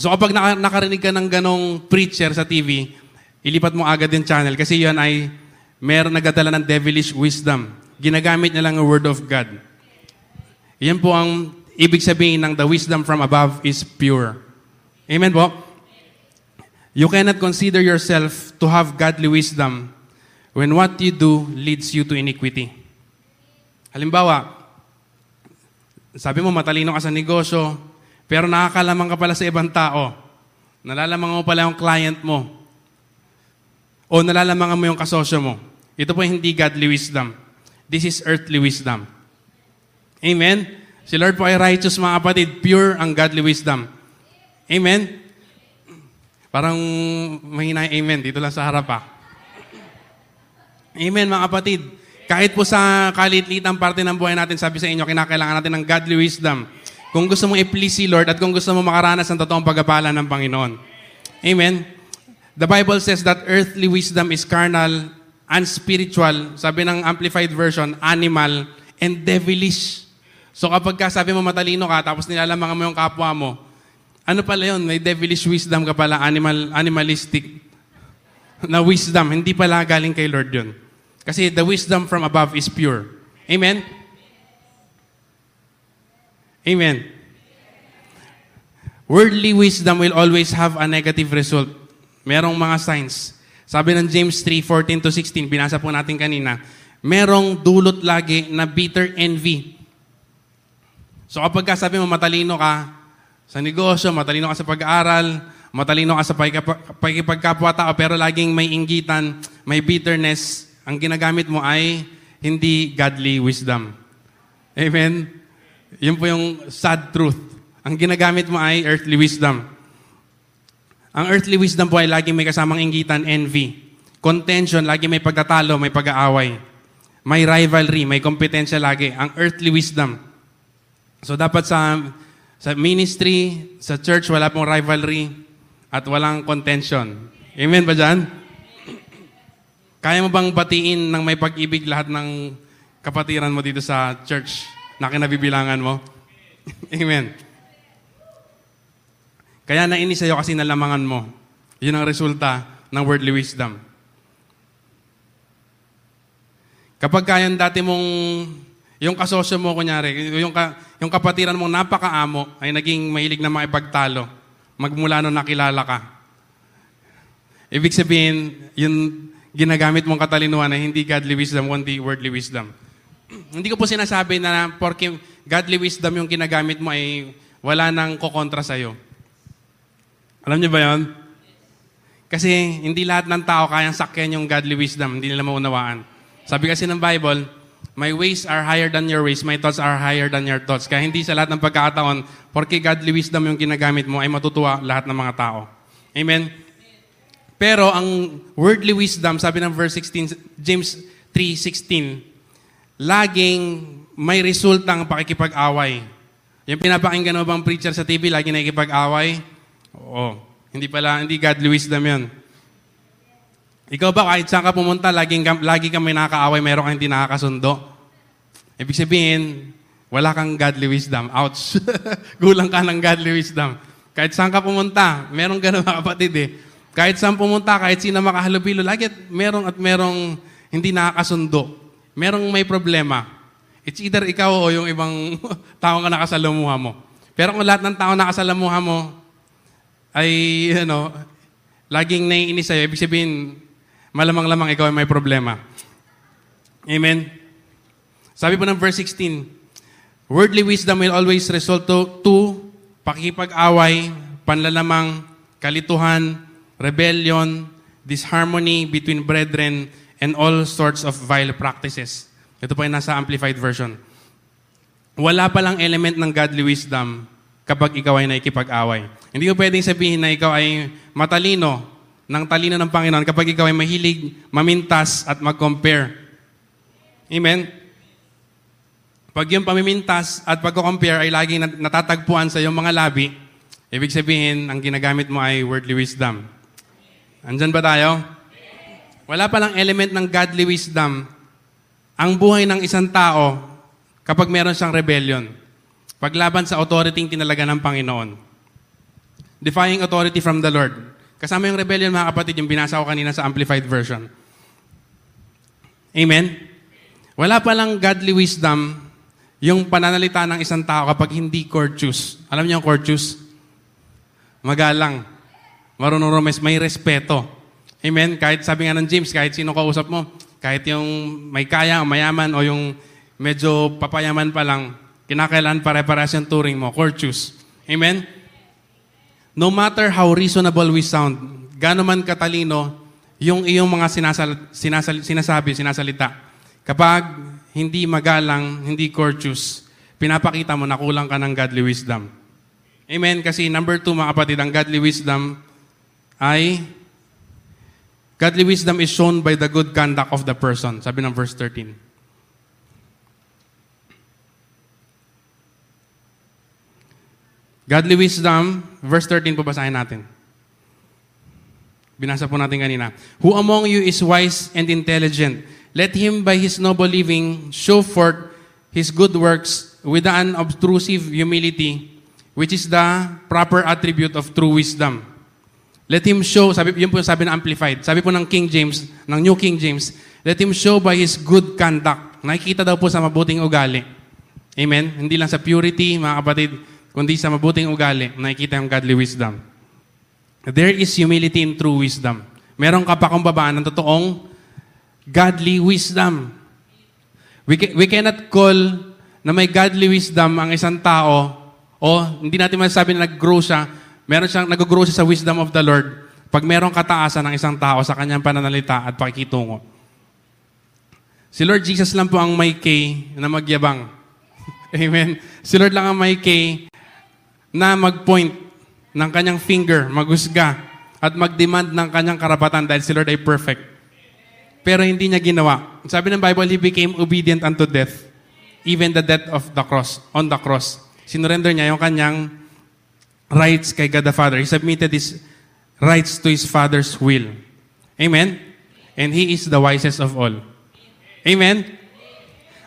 So kapag naka, nakarinig ka ng ganong preacher sa TV, ilipat mo agad yung channel kasi yun ay meron nagdadala ng devilish wisdom. Ginagamit niya lang ang word of God. Yan po ang ibig sabihin ng the wisdom from above is pure. Amen po? You cannot consider yourself to have godly wisdom when what you do leads you to iniquity. Halimbawa, sabi mo matalino ka sa negosyo, pero nakakalaman ka pala sa ibang tao. Nalalaman mo pala yung client mo. O nalalaman mo yung kasosyo mo. Ito po hindi godly wisdom. This is earthly wisdom. Amen? Si Lord po ay righteous mga kapatid. Pure ang godly wisdom. Amen? Parang mahina amen. Dito lang sa harap pa. Amen mga kapatid. Kahit po sa kalitlitan parte ng buhay natin, sabi sa inyo, kinakailangan natin ng godly wisdom. Kung gusto mong i-please si Lord at kung gusto mong makaranas ng totoong pagpapala ng Panginoon. Amen? The Bible says that earthly wisdom is carnal, unspiritual, sabi ng Amplified Version, animal, and devilish. So kapag ka sabi mo matalino ka, tapos nilalamangan mo yung kapwa mo, ano pala yun? May devilish wisdom ka pala, animal, animalistic na wisdom. Hindi pala galing kay Lord yun. Kasi the wisdom from above is pure. Amen? Amen. Worldly wisdom will always have a negative result. Merong mga signs. Sabi ng James 3, 14 to 16, binasa po natin kanina, merong dulot lagi na bitter envy. So kapag ka sabi mo matalino ka sa negosyo, matalino ka sa pag-aaral, matalino ka sa pakikipagkapwa-tao, pero laging may inggitan, may bitterness, ang ginagamit mo ay hindi godly wisdom. Amen? Yun po yung sad truth. Ang ginagamit mo ay earthly wisdom. Ang earthly wisdom po ay laging may kasamang inggitan, envy. Contention, lagi may pagtatalo, may pag-aaway. May rivalry, may kompetensya lagi. Ang earthly wisdom. So dapat sa sa ministry, sa church, wala pong rivalry at walang contention. Amen ba dyan? Kaya mo bang batiin ng may pag-ibig lahat ng kapatiran mo dito sa church na kinabibilangan mo? Amen. Kaya nainis sa'yo kasi nalamangan mo. Yun ang resulta ng worldly wisdom. Kapag kaya yung dati mong, yung kasosyo mo, kunyari, yung, ka, yung kapatiran mong napakaamo, ay naging mahilig na makipagtalo, magmula nung nakilala ka. Ibig sabihin, yung ginagamit mong katalinuhan ay hindi godly wisdom, kundi worldly wisdom. hindi ko po sinasabi na porque godly wisdom yung ginagamit mo ay wala nang kokontra sa'yo. Alam niyo ba yon? Kasi hindi lahat ng tao kayang sakyan yung godly wisdom, hindi nila maunawaan. Sabi kasi ng Bible, My ways are higher than your ways, my thoughts are higher than your thoughts. Kaya hindi sa lahat ng pagkakataon, porque godly wisdom yung ginagamit mo, ay matutuwa lahat ng mga tao. Amen? Pero ang worldly wisdom, sabi ng verse 16, James 3.16, laging may resultang pakikipag-away. Yung pinapakinggan mo bang preacher sa TV, lagi nakikipag-away? Oo. Hindi pala, hindi godly wisdom yun. Ikaw ba kahit saan ka pumunta, laging, lagi ka may nakakaaway, meron kang hindi nakakasundo? Ibig sabihin, wala kang godly wisdom. Ouch. Gulang ka ng godly wisdom. Kahit saan ka pumunta, meron ganun mga kapatid eh. Kahit saan pumunta, kahit sino makahalubilo, lagi merong at merong hindi nakakasundo. Merong may problema. It's either ikaw o yung ibang tao ka nakasalamuha mo. Pero kung lahat ng tao nakasalamuha mo, ay, ano, laging naiinis sa'yo, ibig sabihin, malamang-lamang ikaw ay may problema. Amen? Sabi po ng verse 16, Worldly wisdom will always result to, to pakikipag-away, panlalamang, kalituhan, rebellion, disharmony between brethren, and all sorts of vile practices. Ito po ay nasa Amplified Version. Wala palang element ng godly wisdom kapag ikaw ay nakikipag-away. Hindi ko pwedeng sabihin na ikaw ay matalino ng talino ng Panginoon kapag ikaw ay mahilig mamintas at mag-compare. Amen? Pag yung pamimintas at pagko-compare ay laging nat- natatagpuan sa iyong mga labi, ibig sabihin, ang ginagamit mo ay worldly wisdom. Andyan ba tayo? Wala palang element ng godly wisdom ang buhay ng isang tao kapag meron siyang rebellion. Paglaban sa authority tinalaga ng Panginoon. Defying authority from the Lord. Kasama yung rebellion, mga kapatid, yung binasa ko kanina sa Amplified Version. Amen? Wala palang godly wisdom yung pananalita ng isang tao kapag hindi courteous. Alam niyo yung courteous? Magalang. Marunong rumes, may respeto. Amen? Kahit sabi nga ng James, kahit sino kausap mo, kahit yung may kaya, mayaman, o yung medyo papayaman pa lang, kinakailan pare-parehas yung turing mo, courteous. Amen? No matter how reasonable we sound, gaano man katalino, yung iyong mga sinasal, sinasal, sinasabi, sinasalita, kapag hindi magalang, hindi courteous, pinapakita mo na kulang ka ng godly wisdom. Amen? Kasi number two, mga kapatid, ang godly wisdom ay Godly wisdom is shown by the good conduct of the person. Sabi ng verse 13. Godly wisdom, verse 13 po basahin natin. Binasa po natin kanina. Who among you is wise and intelligent? Let him by his noble living show forth his good works with the unobtrusive humility, which is the proper attribute of true wisdom. Let him show, sabi, yun po yung sabi ng Amplified. Sabi po ng King James, ng New King James, let him show by his good conduct. Nakikita daw po sa mabuting ugali. Amen? Hindi lang sa purity, mga kapatid, kundi sa mabuting ugali, nakikita yung godly wisdom. There is humility in true wisdom. Meron kapakumbabaan ng totoong godly wisdom. We, ca- we cannot call na may godly wisdom ang isang tao o hindi natin masasabi na nag-grow siya meron siyang nag-grow siya sa wisdom of the Lord pag merong kataasan ng isang tao sa kanyang pananalita at pakikitungo. Si Lord Jesus lang po ang may kay na magyabang. Amen. Si Lord lang ang may kay na mag-point ng kanyang finger, maghusga, at mag-demand ng kanyang karapatan dahil si Lord ay perfect. Pero hindi niya ginawa. Sabi ng Bible, He became obedient unto death. Even the death of the cross, on the cross. Sinurrender niya yung kanyang rights kay God the Father. He submitted his rights to his Father's will. Amen? And He is the wisest of all. Amen?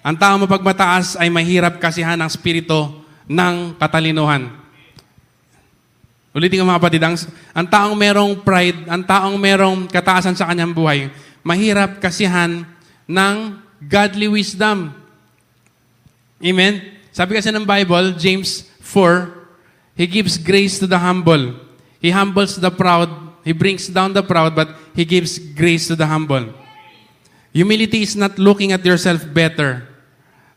Ang tao mapagmataas ay mahirap kasihan ng spirito ng katalinuhan. Ulitin ko mga kapatid, ang, ang taong merong pride, ang taong merong kataasan sa kanyang buhay, mahirap kasihan ng godly wisdom. Amen? Sabi kasi ng Bible, James 4, He gives grace to the humble. He humbles the proud. He brings down the proud, but He gives grace to the humble. Humility is not looking at yourself better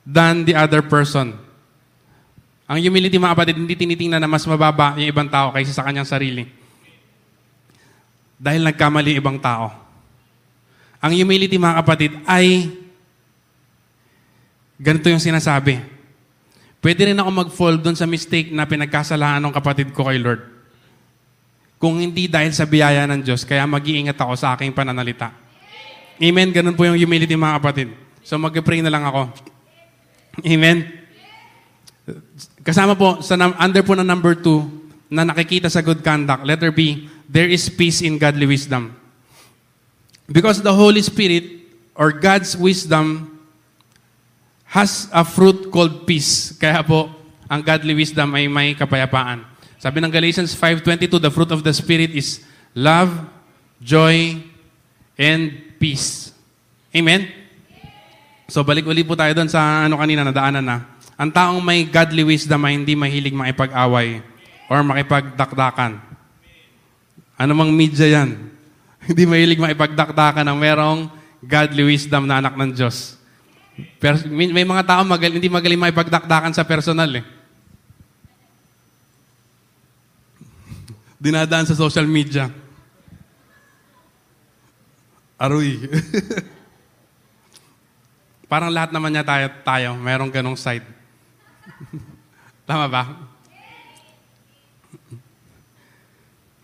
than the other person. Ang humility, mga kapatid, hindi tinitingnan na mas mababa yung ibang tao kaysa sa kanyang sarili. Dahil nagkamali yung ibang tao. Ang humility, mga kapatid, ay ganito yung sinasabi. Pwede rin ako mag-fall doon sa mistake na pinagkasalaan ng kapatid ko kay Lord. Kung hindi dahil sa biyaya ng Diyos, kaya mag-iingat ako sa aking pananalita. Amen? Ganun po yung humility, mga kapatid. So mag-pray na lang ako. Amen? Kasama po, sa under po na number two, na nakikita sa good conduct, letter B, there is peace in godly wisdom. Because the Holy Spirit or God's wisdom has a fruit called peace. Kaya po, ang godly wisdom ay may kapayapaan. Sabi ng Galatians 5.22, the fruit of the Spirit is love, joy, and peace. Amen? So balik uli po tayo doon sa ano kanina, nadaanan na. Ang taong may godly wisdom ay hindi mahilig makipag-away or makipagdakdakan. Ano mang media yan? hindi mahilig makipagdakdakan ang merong godly wisdom na anak ng Diyos. Pero may, may mga tao magal, hindi magaling makipagdakdakan sa personal eh. Dinadaan sa social media. Aroy. Parang lahat naman niya tayo, tayo merong ganong side. Tama ba?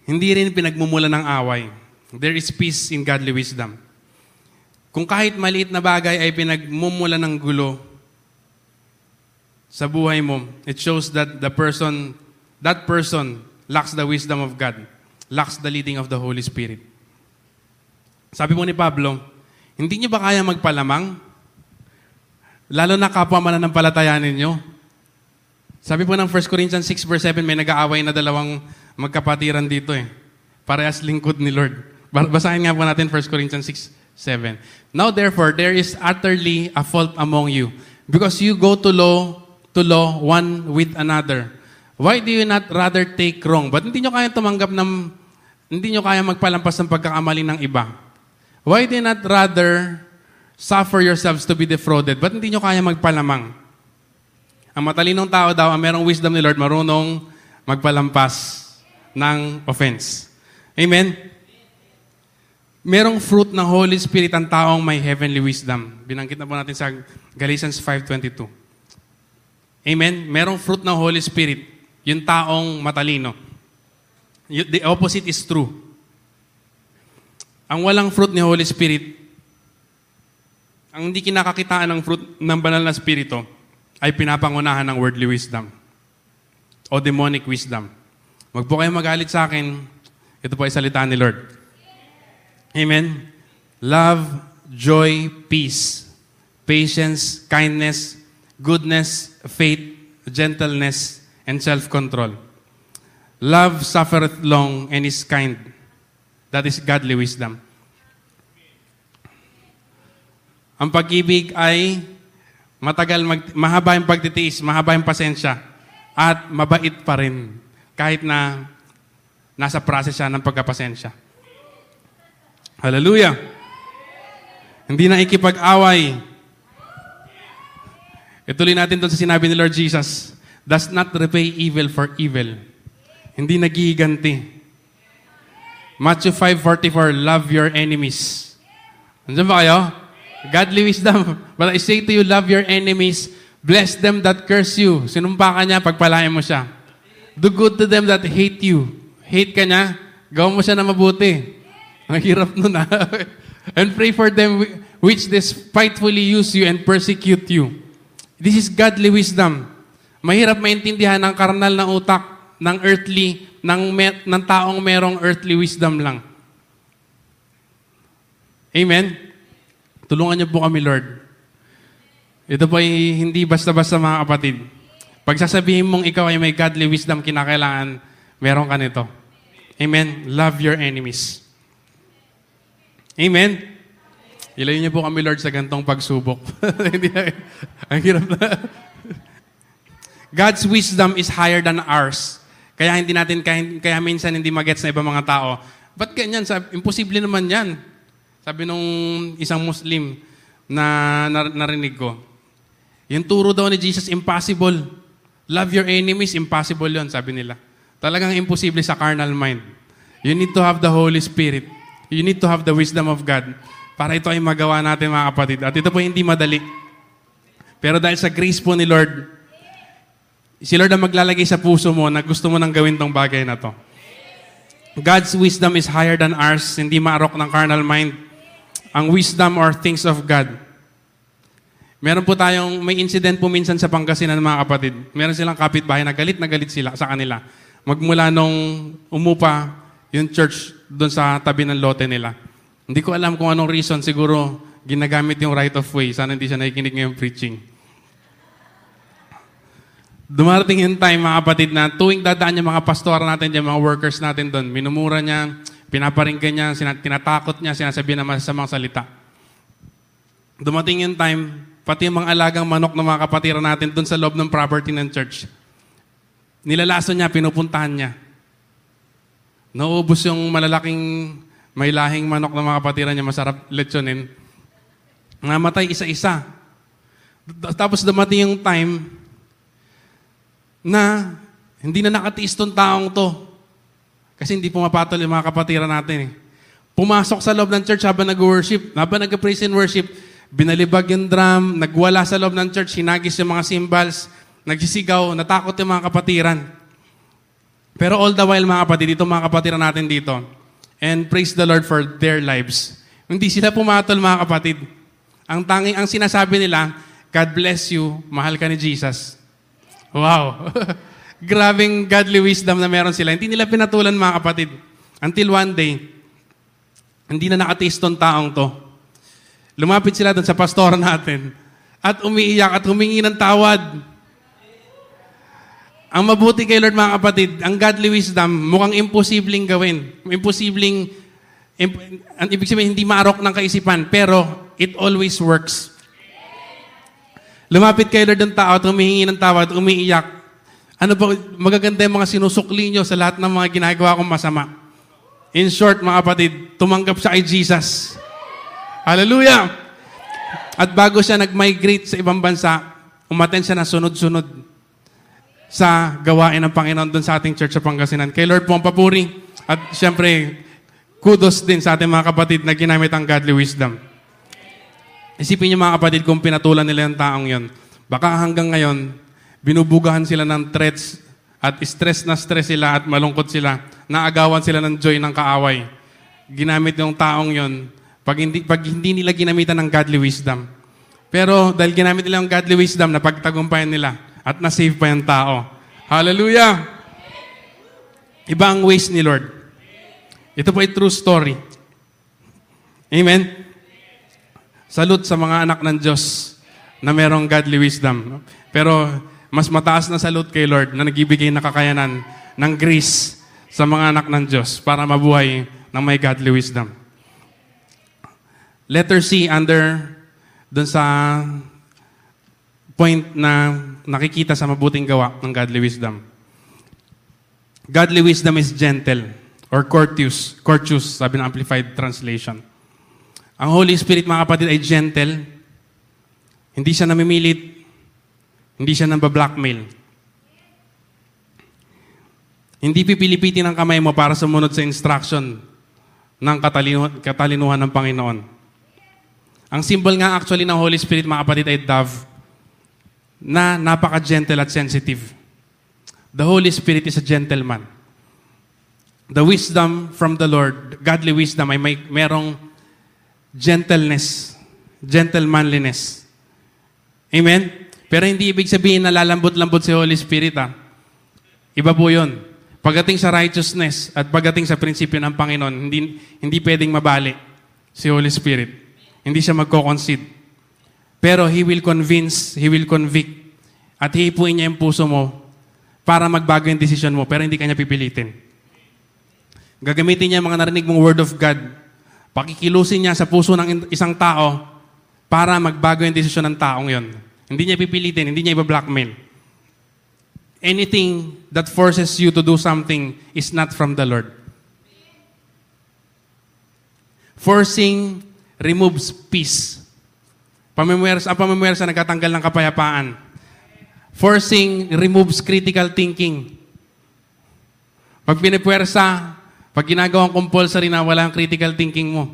Hindi rin pinagmumula ng away. There is peace in godly wisdom. Kung kahit maliit na bagay ay pinagmumula ng gulo sa buhay mo, it shows that the person, that person lacks the wisdom of God, lacks the leading of the Holy Spirit. Sabi mo ni Pablo, hindi niyo ba kaya magpalamang? Lalo na kapwa mananampalataya ninyo. Sabi po ng 1 Corinthians 6 verse 7, may nag-aaway na dalawang magkapatiran dito eh. Parehas lingkod ni Lord. Ba- Basahin nga po natin 1 Corinthians 6, 7. Now therefore, there is utterly a fault among you, because you go to law, to law one with another. Why do you not rather take wrong? But hindi nyo kaya tumanggap ng, hindi nyo kaya magpalampas ng pagkakamali ng iba? Why do you not rather suffer yourselves to be defrauded? But hindi nyo kaya magpalamang? Ang matalinong tao daw, ang merong wisdom ni Lord, marunong magpalampas ng offense. Amen? Merong fruit ng Holy Spirit ang taong may heavenly wisdom. Binanggit na po natin sa Galatians 5.22. Amen? Merong fruit ng Holy Spirit, yung taong matalino. The opposite is true. Ang walang fruit ni Holy Spirit, ang hindi kinakakitaan ng fruit ng banal na spirito, ay pinapangunahan ng worldly wisdom o demonic wisdom. Wag po kayo magalit sa akin. Ito po ay salita ni Lord. Amen. Love, joy, peace, patience, kindness, goodness, faith, gentleness, and self-control. Love suffereth long and is kind. That is godly wisdom. Ang pag-ibig ay matagal, mag, mahaba yung pagtitiis, mahaba yung pasensya, at mabait pa rin kahit na nasa process siya ng pagkapasensya. Hallelujah! Hindi na ikipag-away. Ituloy natin doon sa sinabi ni Lord Jesus, does not repay evil for evil. Hindi naghihiganti. Matthew 5.44, love your enemies. Nandiyan ba kayo? Godly wisdom. But I say to you, love your enemies, bless them that curse you. Sinumpa ka niya, pagpalain mo siya. Do good to them that hate you. Hate ka niya, gawin mo siya na mabuti. Ang hirap nun ah. and pray for them whi- which despitefully use you and persecute you. This is godly wisdom. Mahirap maintindihan ng karnal na utak, ng earthly, ng, me- ng taong merong earthly wisdom lang. Amen? Tulungan niyo po kami, Lord. Ito po ay hindi basta-basta mga kapatid. Pag sasabihin mong ikaw ay may godly wisdom, kinakailangan meron ka nito. Amen? Love your enemies. Amen? Ilayo niyo po kami, Lord, sa gantong pagsubok. Ang hirap na. God's wisdom is higher than ours. Kaya hindi natin, kaya, kaya minsan hindi magets na ibang mga tao. Ba't ganyan? Sabi, imposible naman yan. Sabi nung isang Muslim na, na narinig ko. Yung turo daw ni Jesus, impossible. Love your enemies, impossible yon sabi nila. Talagang imposible sa carnal mind. You need to have the Holy Spirit. You need to have the wisdom of God para ito ay magawa natin mga kapatid. At ito po hindi madali. Pero dahil sa grace po ni Lord, si Lord ang maglalagay sa puso mo na gusto mo nang gawin tong bagay na to. God's wisdom is higher than ours, hindi maarok ng carnal mind. Ang wisdom or things of God. Meron po tayong, may incident po minsan sa Pangasinan mga kapatid. Meron silang kapitbahay na galit na galit sila sa kanila. Magmula nung umupa yung church doon sa tabi ng lote nila. Hindi ko alam kung anong reason. Siguro ginagamit yung right of way. Sana hindi siya nakikinig ngayong preaching. Dumarating yung time, mga kapatid, na tuwing dadaan yung mga pastor natin yung mga workers natin doon, minumura niya, pinaparinggan niya, sina- tinatakot niya, sinasabi na masasamang salita. Dumating yung time, pati yung mga alagang manok ng mga kapatiran natin doon sa loob ng property ng church. Nilalaso niya, pinupuntahan niya. Nauubos yung malalaking may lahing manok ng mga kapatiran niya, masarap lechonin. Namatay isa-isa. Tapos dumating yung time na hindi na nakatiis tong taong to. Kasi hindi pumapatol yung mga kapatiran natin eh. Pumasok sa loob ng church habang nag-worship, habang nag-praise and worship, binalibag yung drum, nagwala sa loob ng church, hinagis yung mga cymbals, nagsisigaw, natakot yung mga kapatiran. Pero all the while mga kapatid, dito mga kapatiran natin dito, and praise the Lord for their lives. Hindi sila pumatol mga kapatid. Ang tanging, ang sinasabi nila, God bless you, mahal ka ni Jesus. Wow. Grabing godly wisdom na meron sila. Hindi nila pinatulan mga kapatid. Until one day, hindi na nakatiis tong taong to. Lumapit sila doon sa pastor natin at umiiyak at humingi ng tawad. Ang mabuti kay Lord mga kapatid, ang godly wisdom mukhang imposibleng gawin. Imposibleng, imp- ang ibig sabihin hindi maarok ng kaisipan, pero it always works. Lumapit kay Lord ng tao at humihingi ng tawad, umiiyak. Ano ba, magaganda yung mga sinusukli nyo sa lahat ng mga ginagawa kong masama. In short, mga kapatid, tumanggap siya kay Jesus. Hallelujah! At bago siya nag-migrate sa ibang bansa, umaten siya na sunod-sunod sa gawain ng Panginoon doon sa ating church sa Pangasinan. Kay Lord po ang papuri. At siyempre, kudos din sa ating mga kapatid na ginamit ang godly wisdom. Isipin niyo mga kapatid kung pinatulan nila yung taong yon. Baka hanggang ngayon, binubugahan sila ng threats at stress na stress sila at malungkot sila. Naagawan sila ng joy ng kaaway. Ginamit yung taong yon pag hindi, pag hindi nila ginamitan ng godly wisdom. Pero dahil ginamit nila yung godly wisdom, napagtagumpayan nila at na-save pa yung tao. Hallelujah! Iba ang ways ni Lord. Ito po ay true story. Amen? Salute sa mga anak ng Diyos na merong godly wisdom. Pero mas mataas na salute kay Lord na nagbibigay na kakayanan ng grace sa mga anak ng Diyos para mabuhay ng may godly wisdom. Letter C under dun sa point na nakikita sa mabuting gawa ng godly wisdom. Godly wisdom is gentle or courteous, courteous, sabi ng Amplified Translation. Ang Holy Spirit, mga kapatid, ay gentle. Hindi siya namimilit. Hindi siya nambablackmail. Hindi pipilipitin ang kamay mo para sumunod sa instruction ng katalinuhan, katalinuhan ng Panginoon. Ang symbol nga actually ng Holy Spirit, mga kapatid, ay dove na napaka-gentle at sensitive. The Holy Spirit is a gentleman. The wisdom from the Lord, godly wisdom, ay may merong gentleness, gentlemanliness. Amen? Pero hindi ibig sabihin na lalambot-lambot si Holy Spirit. Ah. Iba po yun. Pagdating sa righteousness at pagdating sa prinsipyo ng Panginoon, hindi, hindi pwedeng mabali si Holy Spirit. Hindi siya magko-concede. Pero He will convince, He will convict, at hihipuin niya yung puso mo para magbago yung decision mo, pero hindi kanya pipilitin. Gagamitin niya ang mga narinig mong word of God Pakikilusin niya sa puso ng isang tao para magbago yung desisyon ng taong yon. Hindi niya pipilitin, hindi niya iba-blackmail. Anything that forces you to do something is not from the Lord. Forcing removes peace. Pamimwersa, ang pamimwersa nagkatanggal ng kapayapaan. Forcing removes critical thinking. Pag pinipwersa, pag ginagawang compulsory na wala ang critical thinking mo.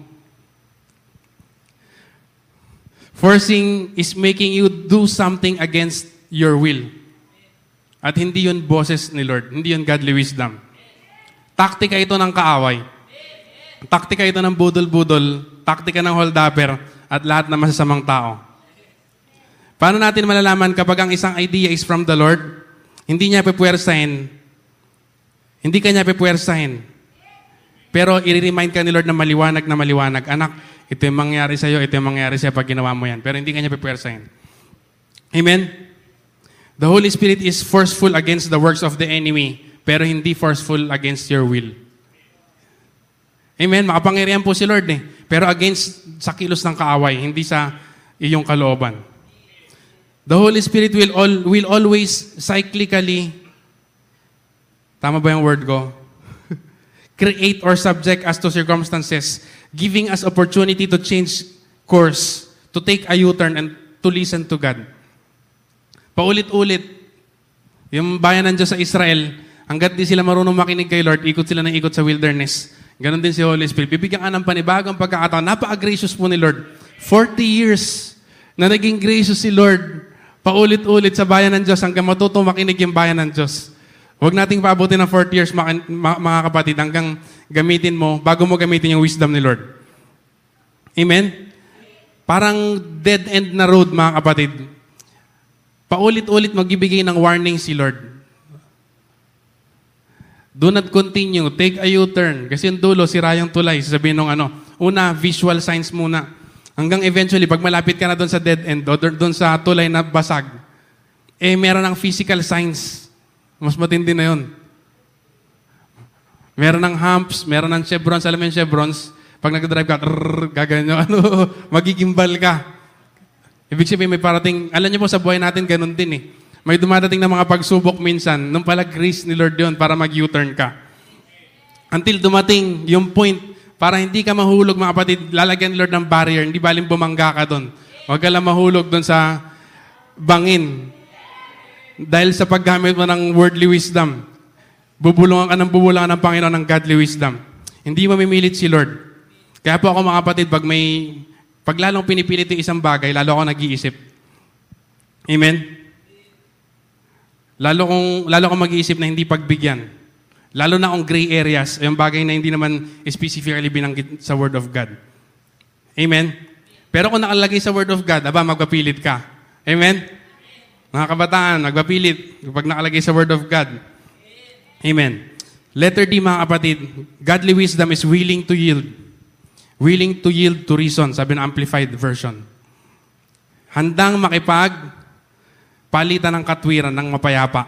Forcing is making you do something against your will. At hindi yun boses ni Lord. Hindi yun godly wisdom. Taktika ito ng kaaway. Taktika ito ng budol-budol. Taktika ng holdapper at lahat ng masasamang tao. Paano natin malalaman kapag ang isang idea is from the Lord? Hindi niya pepwersahin. Hindi ka niya pepwersahin. Pero i-remind ka ni Lord na maliwanag na maliwanag. Anak, ito yung mangyari sa'yo, ito yung mangyari sa'yo pag ginawa mo yan. Pero hindi ka niya pepwersahin. Amen? The Holy Spirit is forceful against the works of the enemy, pero hindi forceful against your will. Amen? Makapangyarihan po si Lord eh. Pero against sa kilos ng kaaway, hindi sa iyong kalooban. The Holy Spirit will, all, will always cyclically, tama ba yung word ko? Create or subject us to circumstances, giving us opportunity to change course, to take a U-turn, and to listen to God. Paulit-ulit, yung bayan ng Diyos sa Israel, hanggat di sila marunong makinig kay Lord, ikot sila ng ikot sa wilderness. Ganon din si Holy Spirit. Bibigyan ka ng panibagong pagkakataon. Napaka-gracious po ni Lord. 40 years na naging gracious si Lord. Paulit-ulit sa bayan ng Diyos hanggang matutong makinig yung bayan ng Diyos. Huwag nating paabutin ng 40 years, mga, mga kapatid, hanggang gamitin mo, bago mo gamitin yung wisdom ni Lord. Amen? Parang dead end na road, mga kapatid. Paulit-ulit magbibigay ng warning si Lord. Do not continue. Take a U-turn. Kasi yung dulo, sira yung tulay. Sabihin nung ano, una, visual signs muna. Hanggang eventually, pag malapit ka na doon sa dead end, doon sa tulay na basag, eh, meron ng physical signs. Mas matindi na yun. Meron ng humps, meron ng chevrons. Alam mo yung chevrons? Pag nag-drive ka, trrrr, gaganyo, ano, magigimbal ka. Ibig sabihin, may parating, alam niyo po sa buhay natin, ganun din eh. May dumadating na mga pagsubok minsan, nung pala grace ni Lord yun para mag-U-turn ka. Until dumating yung point, para hindi ka mahulog mga kapatid, lalagyan Lord ng barrier, hindi baling bumangga ka doon. Huwag ka lang mahulog doon sa bangin. Dahil sa paggamit mo ng worldly wisdom, bubulungan ka ng bubulungan ng Panginoon ng godly wisdom. Hindi mamimilit si Lord. Kaya po ako mga kapatid, pag may, pag lalong pinipilit yung isang bagay, lalo ako nag-iisip. Amen? Lalo kong, lalo kong mag-iisip na hindi pagbigyan. Lalo na kung gray areas, yung bagay na hindi naman specifically binanggit sa Word of God. Amen? Pero kung nakalagay sa Word of God, aba, magpapilit ka. Amen? Mga kabataan, magpapilit pag nakalagay sa Word of God. Amen. Letter D, mga kapatid, godly wisdom is willing to yield. Willing to yield to reason, sabi ng Amplified Version. Handang makipag palitan ng katwiran ng mapayapa.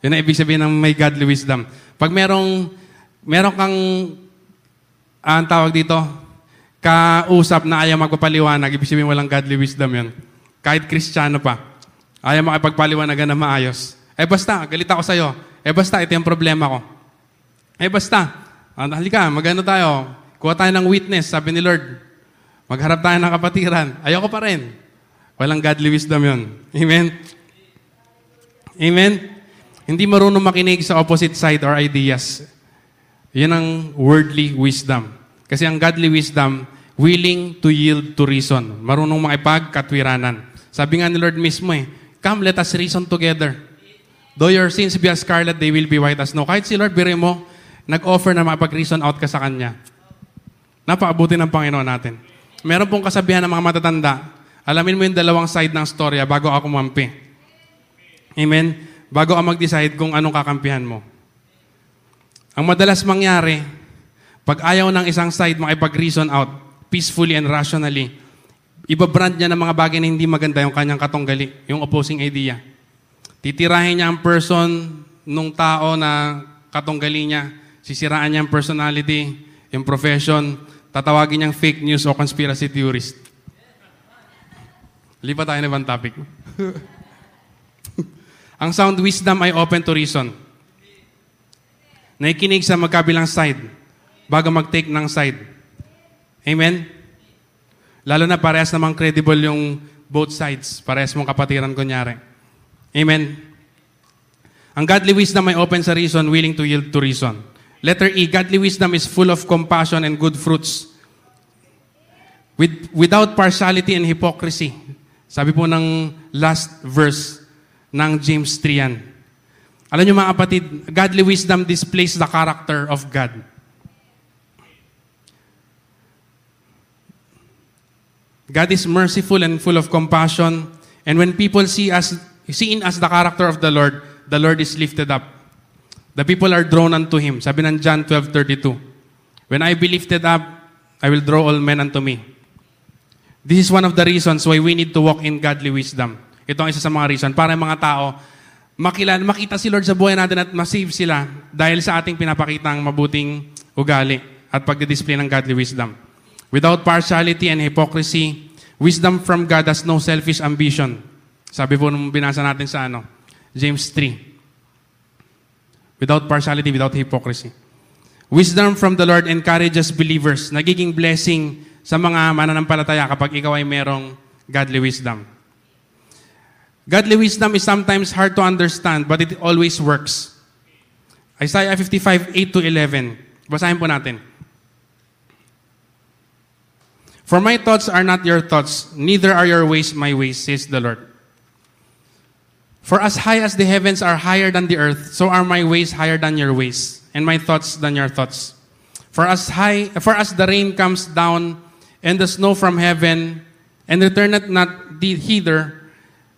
Yun ang ibig sabihin ng may godly wisdom. Pag merong, meron kang, ah, ang tawag dito, kausap na ayaw magpapaliwanag, ibig sabihin walang godly wisdom yun. Kahit kristyano pa, ayaw makipagpaliwanagan na maayos. Eh basta, galit ako sa'yo. Eh basta, ito yung problema ko. Eh basta, ah, halika, magano tayo, kuha tayo ng witness, sabi ni Lord. Magharap tayo ng kapatiran. Ayoko pa rin. Walang godly wisdom yun. Amen? Amen? Hindi marunong makinig sa opposite side or ideas. Yan ang worldly wisdom. Kasi ang godly wisdom, willing to yield to reason. Marunong makipagkatwiranan. Sabi nga ni Lord mismo eh, Come, let us reason together. Though your sins be as scarlet, they will be white as snow. Kahit si Lord, biro mo, nag-offer na makipag-reason out ka sa Kanya. Napaabuti ng Panginoon natin. Meron pong kasabihan ng mga matatanda, alamin mo yung dalawang side ng storya bago ako kumampi. Amen? Bago ka mag-decide kung anong kakampihan mo. Ang madalas mangyari, pag ayaw ng isang side makipag-reason out, peacefully and rationally, ibabrand niya ng mga bagay na hindi maganda yung kanyang katunggali, yung opposing idea. Titirahin niya ang person nung tao na katunggali niya, sisiraan niya ang personality, yung profession, tatawagin niyang fake news o conspiracy theorist. Lipat tayo na ibang topic. Ang sound wisdom ay open to reason. Nakikinig sa magkabilang side bago mag-take ng side. Amen? Lalo na parehas namang credible yung both sides. Parehas mong kapatiran kunyari. Amen? Ang godly wisdom ay open sa reason, willing to yield to reason. Letter E, godly wisdom is full of compassion and good fruits. With, without partiality and hypocrisy. Sabi po ng last verse ng James 3 yan. Alam niyo mga kapatid, godly wisdom displays the character of God. God is merciful and full of compassion. And when people see us, see in us the character of the Lord, the Lord is lifted up. The people are drawn unto Him. Sabi ng John 12.32, When I be lifted up, I will draw all men unto me. This is one of the reasons why we need to walk in godly wisdom. Ito ang isa sa mga reason. Para mga tao, makilala, makita si Lord sa buhay natin at masave sila dahil sa ating pinapakitang mabuting ugali at pagdidisplay ng godly wisdom. Without partiality and hypocrisy, wisdom from God has no selfish ambition. Sabi po nung binasa natin sa ano, James 3. Without partiality, without hypocrisy. Wisdom from the Lord encourages believers. Nagiging blessing sa mga mananampalataya kapag ikaw ay merong godly wisdom. Godly wisdom is sometimes hard to understand, but it always works. Isaiah 55, 8 to 11. Basahin po natin. For my thoughts are not your thoughts, neither are your ways my ways, says the Lord. For as high as the heavens are higher than the earth, so are my ways higher than your ways, and my thoughts than your thoughts. For as high, for as the rain comes down and the snow from heaven, and returneth not the hither,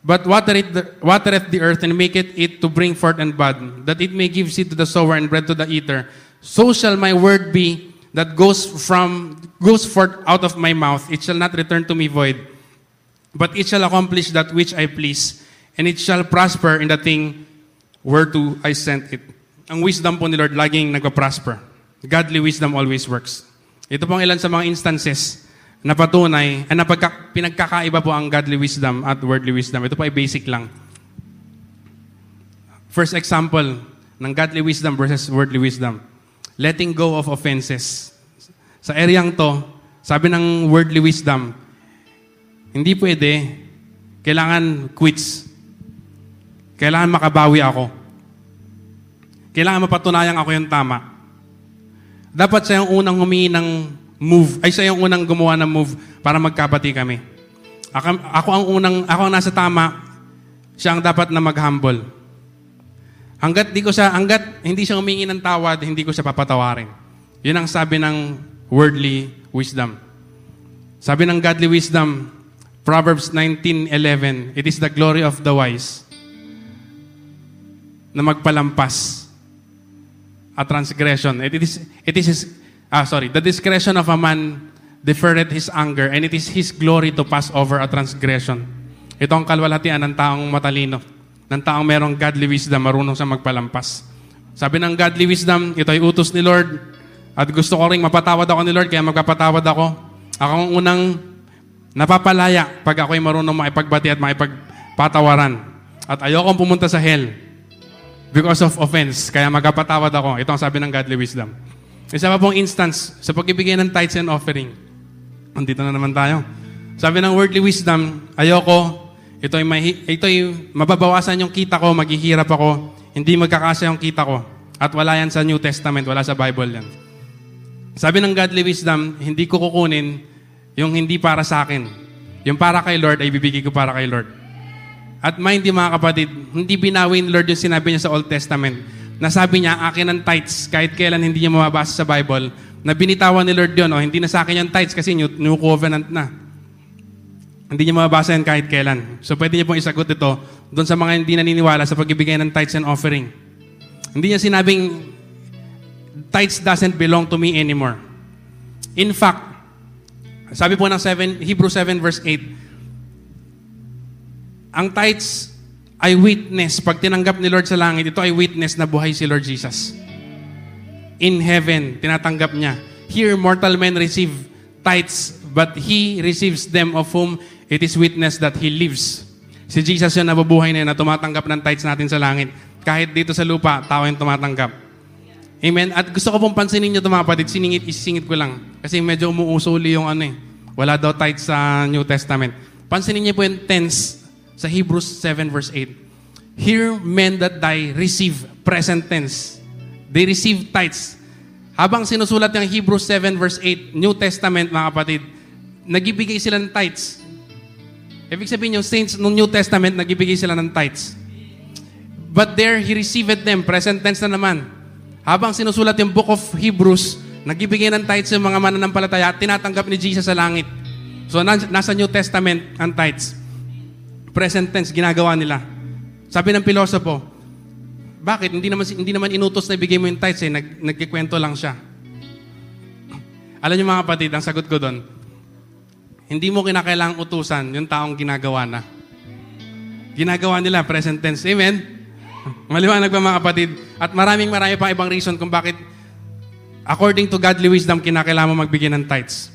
but watereth the, watereth the earth and maketh it to bring forth and bud, that it may give seed to the sower and bread to the eater, so shall my word be that goes from goes forth out of my mouth. It shall not return to me void, but it shall accomplish that which I please, and it shall prosper in the thing whereto I sent it. Ang wisdom po ni Lord laging nagpa-prosper. Godly wisdom always works. Ito pong ilan sa mga instances na patunay, na pagka, pinagkakaiba po ang godly wisdom at worldly wisdom. Ito po ay basic lang. First example ng godly wisdom versus worldly wisdom. Letting go of offenses. Sa eryang to, sabi ng worldly wisdom, hindi pwede, kailangan quits. Kailangan makabawi ako. Kailangan mapatunayan ako yung tama. Dapat siya yung unang humingi ng move, ay siya yung unang gumawa ng move para magkabati kami. Ako, ako ang unang, ako ang nasa tama, siya ang dapat na mag-humble. Hanggat di ko siya, hanggat hindi siya humingi ng tawad, hindi ko siya papatawarin. Yun ang sabi ng worldly wisdom. Sabi ng godly wisdom, Proverbs 19:11, it is the glory of the wise na magpalampas a transgression. It is, it is his, ah, sorry, the discretion of a man deferred his anger, and it is his glory to pass over a transgression. Ito ang kalwalhatian ng taong matalino, ng taong merong godly wisdom, marunong sa magpalampas. Sabi ng godly wisdom, ito ay utos ni Lord, at gusto ko rin mapatawad ako ni Lord, kaya magpapatawad ako. Ako ang unang napapalaya pag ako'y marunong maipagbati at maipagpatawaran. At ayokong pumunta sa hell because of offense. Kaya magpapatawad ako. Ito ang sabi ng godly wisdom. Isa pa pong instance sa pagbibigay ng tithes and offering. Andito na naman tayo. Sabi ng worldly wisdom, ayoko, ito ay, mahi, ito ay mababawasan yung kita ko, maghihirap ako, hindi magkakasya yung kita ko. At wala yan sa New Testament, wala sa Bible yan. Sabi ng godly wisdom, hindi ko kukunin yung hindi para sa akin. Yung para kay Lord ay bibigay ko para kay Lord. At mind yung mga kapatid, hindi binawi Lord yung sinabi niya sa Old Testament. Nasabi niya, akin ang tithes, kahit kailan hindi niya mababasa sa Bible, na binitawan ni Lord yun, o hindi na sa akin yung tithes kasi new, new covenant na. Hindi niya mababasa yan kahit kailan. So pwede niya pong isagot ito doon sa mga hindi naniniwala sa pagbibigay ng tithes and offering. Hindi niya sinabing, tithes doesn't belong to me anymore. In fact, sabi po ng 7, Hebrew 7 verse 8, ang tithes ay witness. Pag tinanggap ni Lord sa langit, ito ay witness na buhay si Lord Jesus. In heaven, tinatanggap niya. Here mortal men receive tithes, but he receives them of whom it is witness that he lives. Si Jesus yun nabubuhay na yun na tumatanggap ng tithes natin sa langit. Kahit dito sa lupa, tao yung tumatanggap. Amen. At gusto ko pong pansinin nyo kapatid, siningit, isingit ko lang. Kasi medyo umuusuli yung ano eh. Wala daw tithes sa New Testament. Pansinin niyo po yung tense sa Hebrews 7 verse 8. Here men that die receive present tense. They receive tithes. Habang sinusulat yung Hebrews 7 verse 8, New Testament mga kapatid, nagibigay sila ng tithes. Ibig sabihin yung saints ng New Testament, nagibigay sila ng tithes. But there he received them, present tense na naman. Habang sinusulat yung book of Hebrews, nagbibigay ng tithes yung mga mananampalataya at tinatanggap ni Jesus sa langit. So nas- nasa New Testament ang tithes. Present tense, ginagawa nila. Sabi ng pilosopo, bakit? Hindi naman, hindi naman inutos na ibigay mo yung tithes eh. Nag, nagkikwento lang siya. Alam niyo mga kapatid, ang sagot ko doon, hindi mo kinakailangang utusan yung taong ginagawa na. Ginagawa nila, present tense. Amen? Maliwanag ba mga kapatid? At maraming marami pang ibang reason kung bakit according to godly wisdom, kinakailangan mo magbigay ng tithes.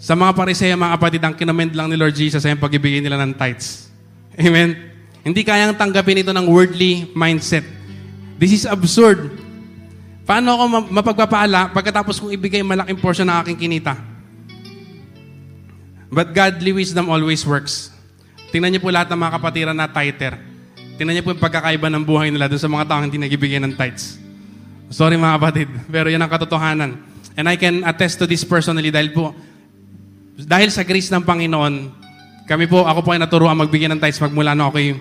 Sa mga pariseya, mga kapatid, ang kinamend lang ni Lord Jesus ay ang pagbibigay nila ng tithes. Amen? Hindi kayang tanggapin ito ng worldly mindset. This is absurd. Paano ako ma- mapagpapaala pagkatapos kong ibigay malaking portion ng aking kinita? But godly wisdom always works. Tingnan niyo po lahat ng mga kapatiran na tither. Tingnan niyo po yung pagkakaiba ng buhay nila doon sa mga taong hindi nagbibigay ng tithes. Sorry mga kapatid, pero yan ang katotohanan. And I can attest to this personally dahil po, dahil sa grace ng Panginoon, kami po, ako po ay naturuan magbigay ng tithes magmula na ako'y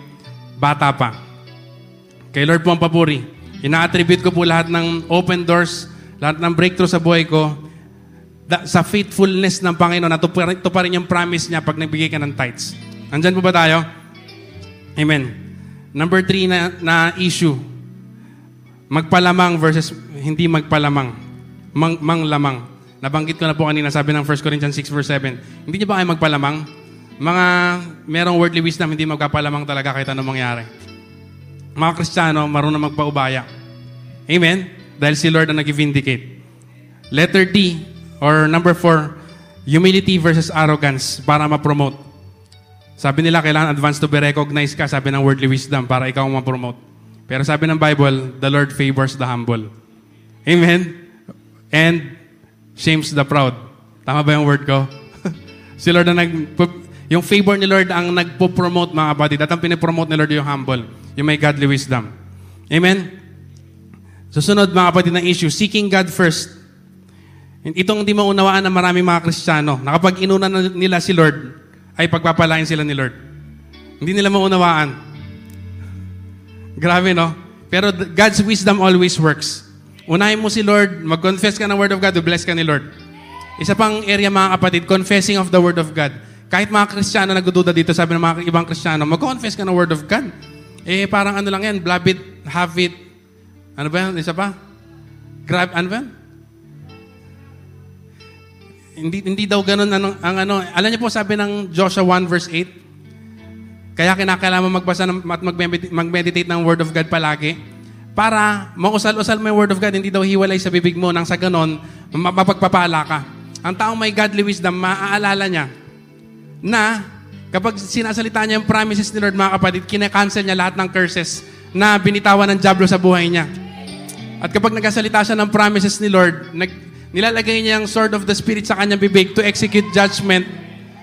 bata pa. Kay Lord po ang papuri. Ina-attribute ko po lahat ng open doors, lahat ng breakthrough sa buhay ko, sa faithfulness ng Panginoon na ito pa, ito pa rin yung promise niya pag nagbigay ka ng tithes. Andyan po ba tayo? Amen. Number three na, na issue. Magpalamang versus hindi magpalamang. Mang, manglamang. Nabanggit ko na po kanina, sabi ng 1 Corinthians 6 verse 7. Hindi niyo ba kayo magpalamang? Mga merong worldly wisdom, hindi magpapalamang talaga kahit anong mangyari. Mga Kristiyano, marunong magpaubaya. Amen? Dahil si Lord ang nag-vindicate. Letter D, or number four, humility versus arrogance para ma-promote. Sabi nila, kailangan advance to be recognized ka, sabi ng worldly wisdom, para ikaw ma-promote. Pero sabi ng Bible, the Lord favors the humble. Amen? And shames the proud. Tama ba yung word ko? si Lord ang nag... Yung favor ni Lord ang nagpo-promote mga kapatid. At ang pinipromote ni Lord yung humble. Yung may godly wisdom. Amen? Susunod mga kapatid ng issue, seeking God first. Itong hindi maunawaan ng maraming mga Kristiyano, na kapag inuna na nila si Lord, ay pagpapalain sila ni Lord. Hindi nila maunawaan. Grabe, no? Pero God's wisdom always works. Unahin mo si Lord, mag-confess ka ng Word of God, bless ka ni Lord. Isa pang area mga kapatid, confessing of the Word of God. Kahit mga Kristiyano nagdududa dito, sabi ng mga ibang Kristiyano, mag-confess ka ng Word of God. Eh, parang ano lang yan, blab it, have it, ano ba yan? Isa pa? Grab, ano ba yan? Hindi, hindi daw ganun ano, ang ano. Alam niyo po sabi ng Joshua 1 verse 8, kaya kinakailangan magbasa ng, at mag-meditate, ng Word of God palagi para mausal-usal mo yung Word of God, hindi daw hiwalay sa bibig mo nang sa ganon, ma- mapagpapala ka. Ang taong may godly wisdom, maaalala niya na kapag sinasalita niya yung promises ni Lord, mga kapatid, kinakancel niya lahat ng curses na binitawan ng Diablo sa buhay niya. At kapag nagkasalita siya ng promises ni Lord, nag, nilalagay niya ang sword of the Spirit sa kanyang bibig to execute judgment.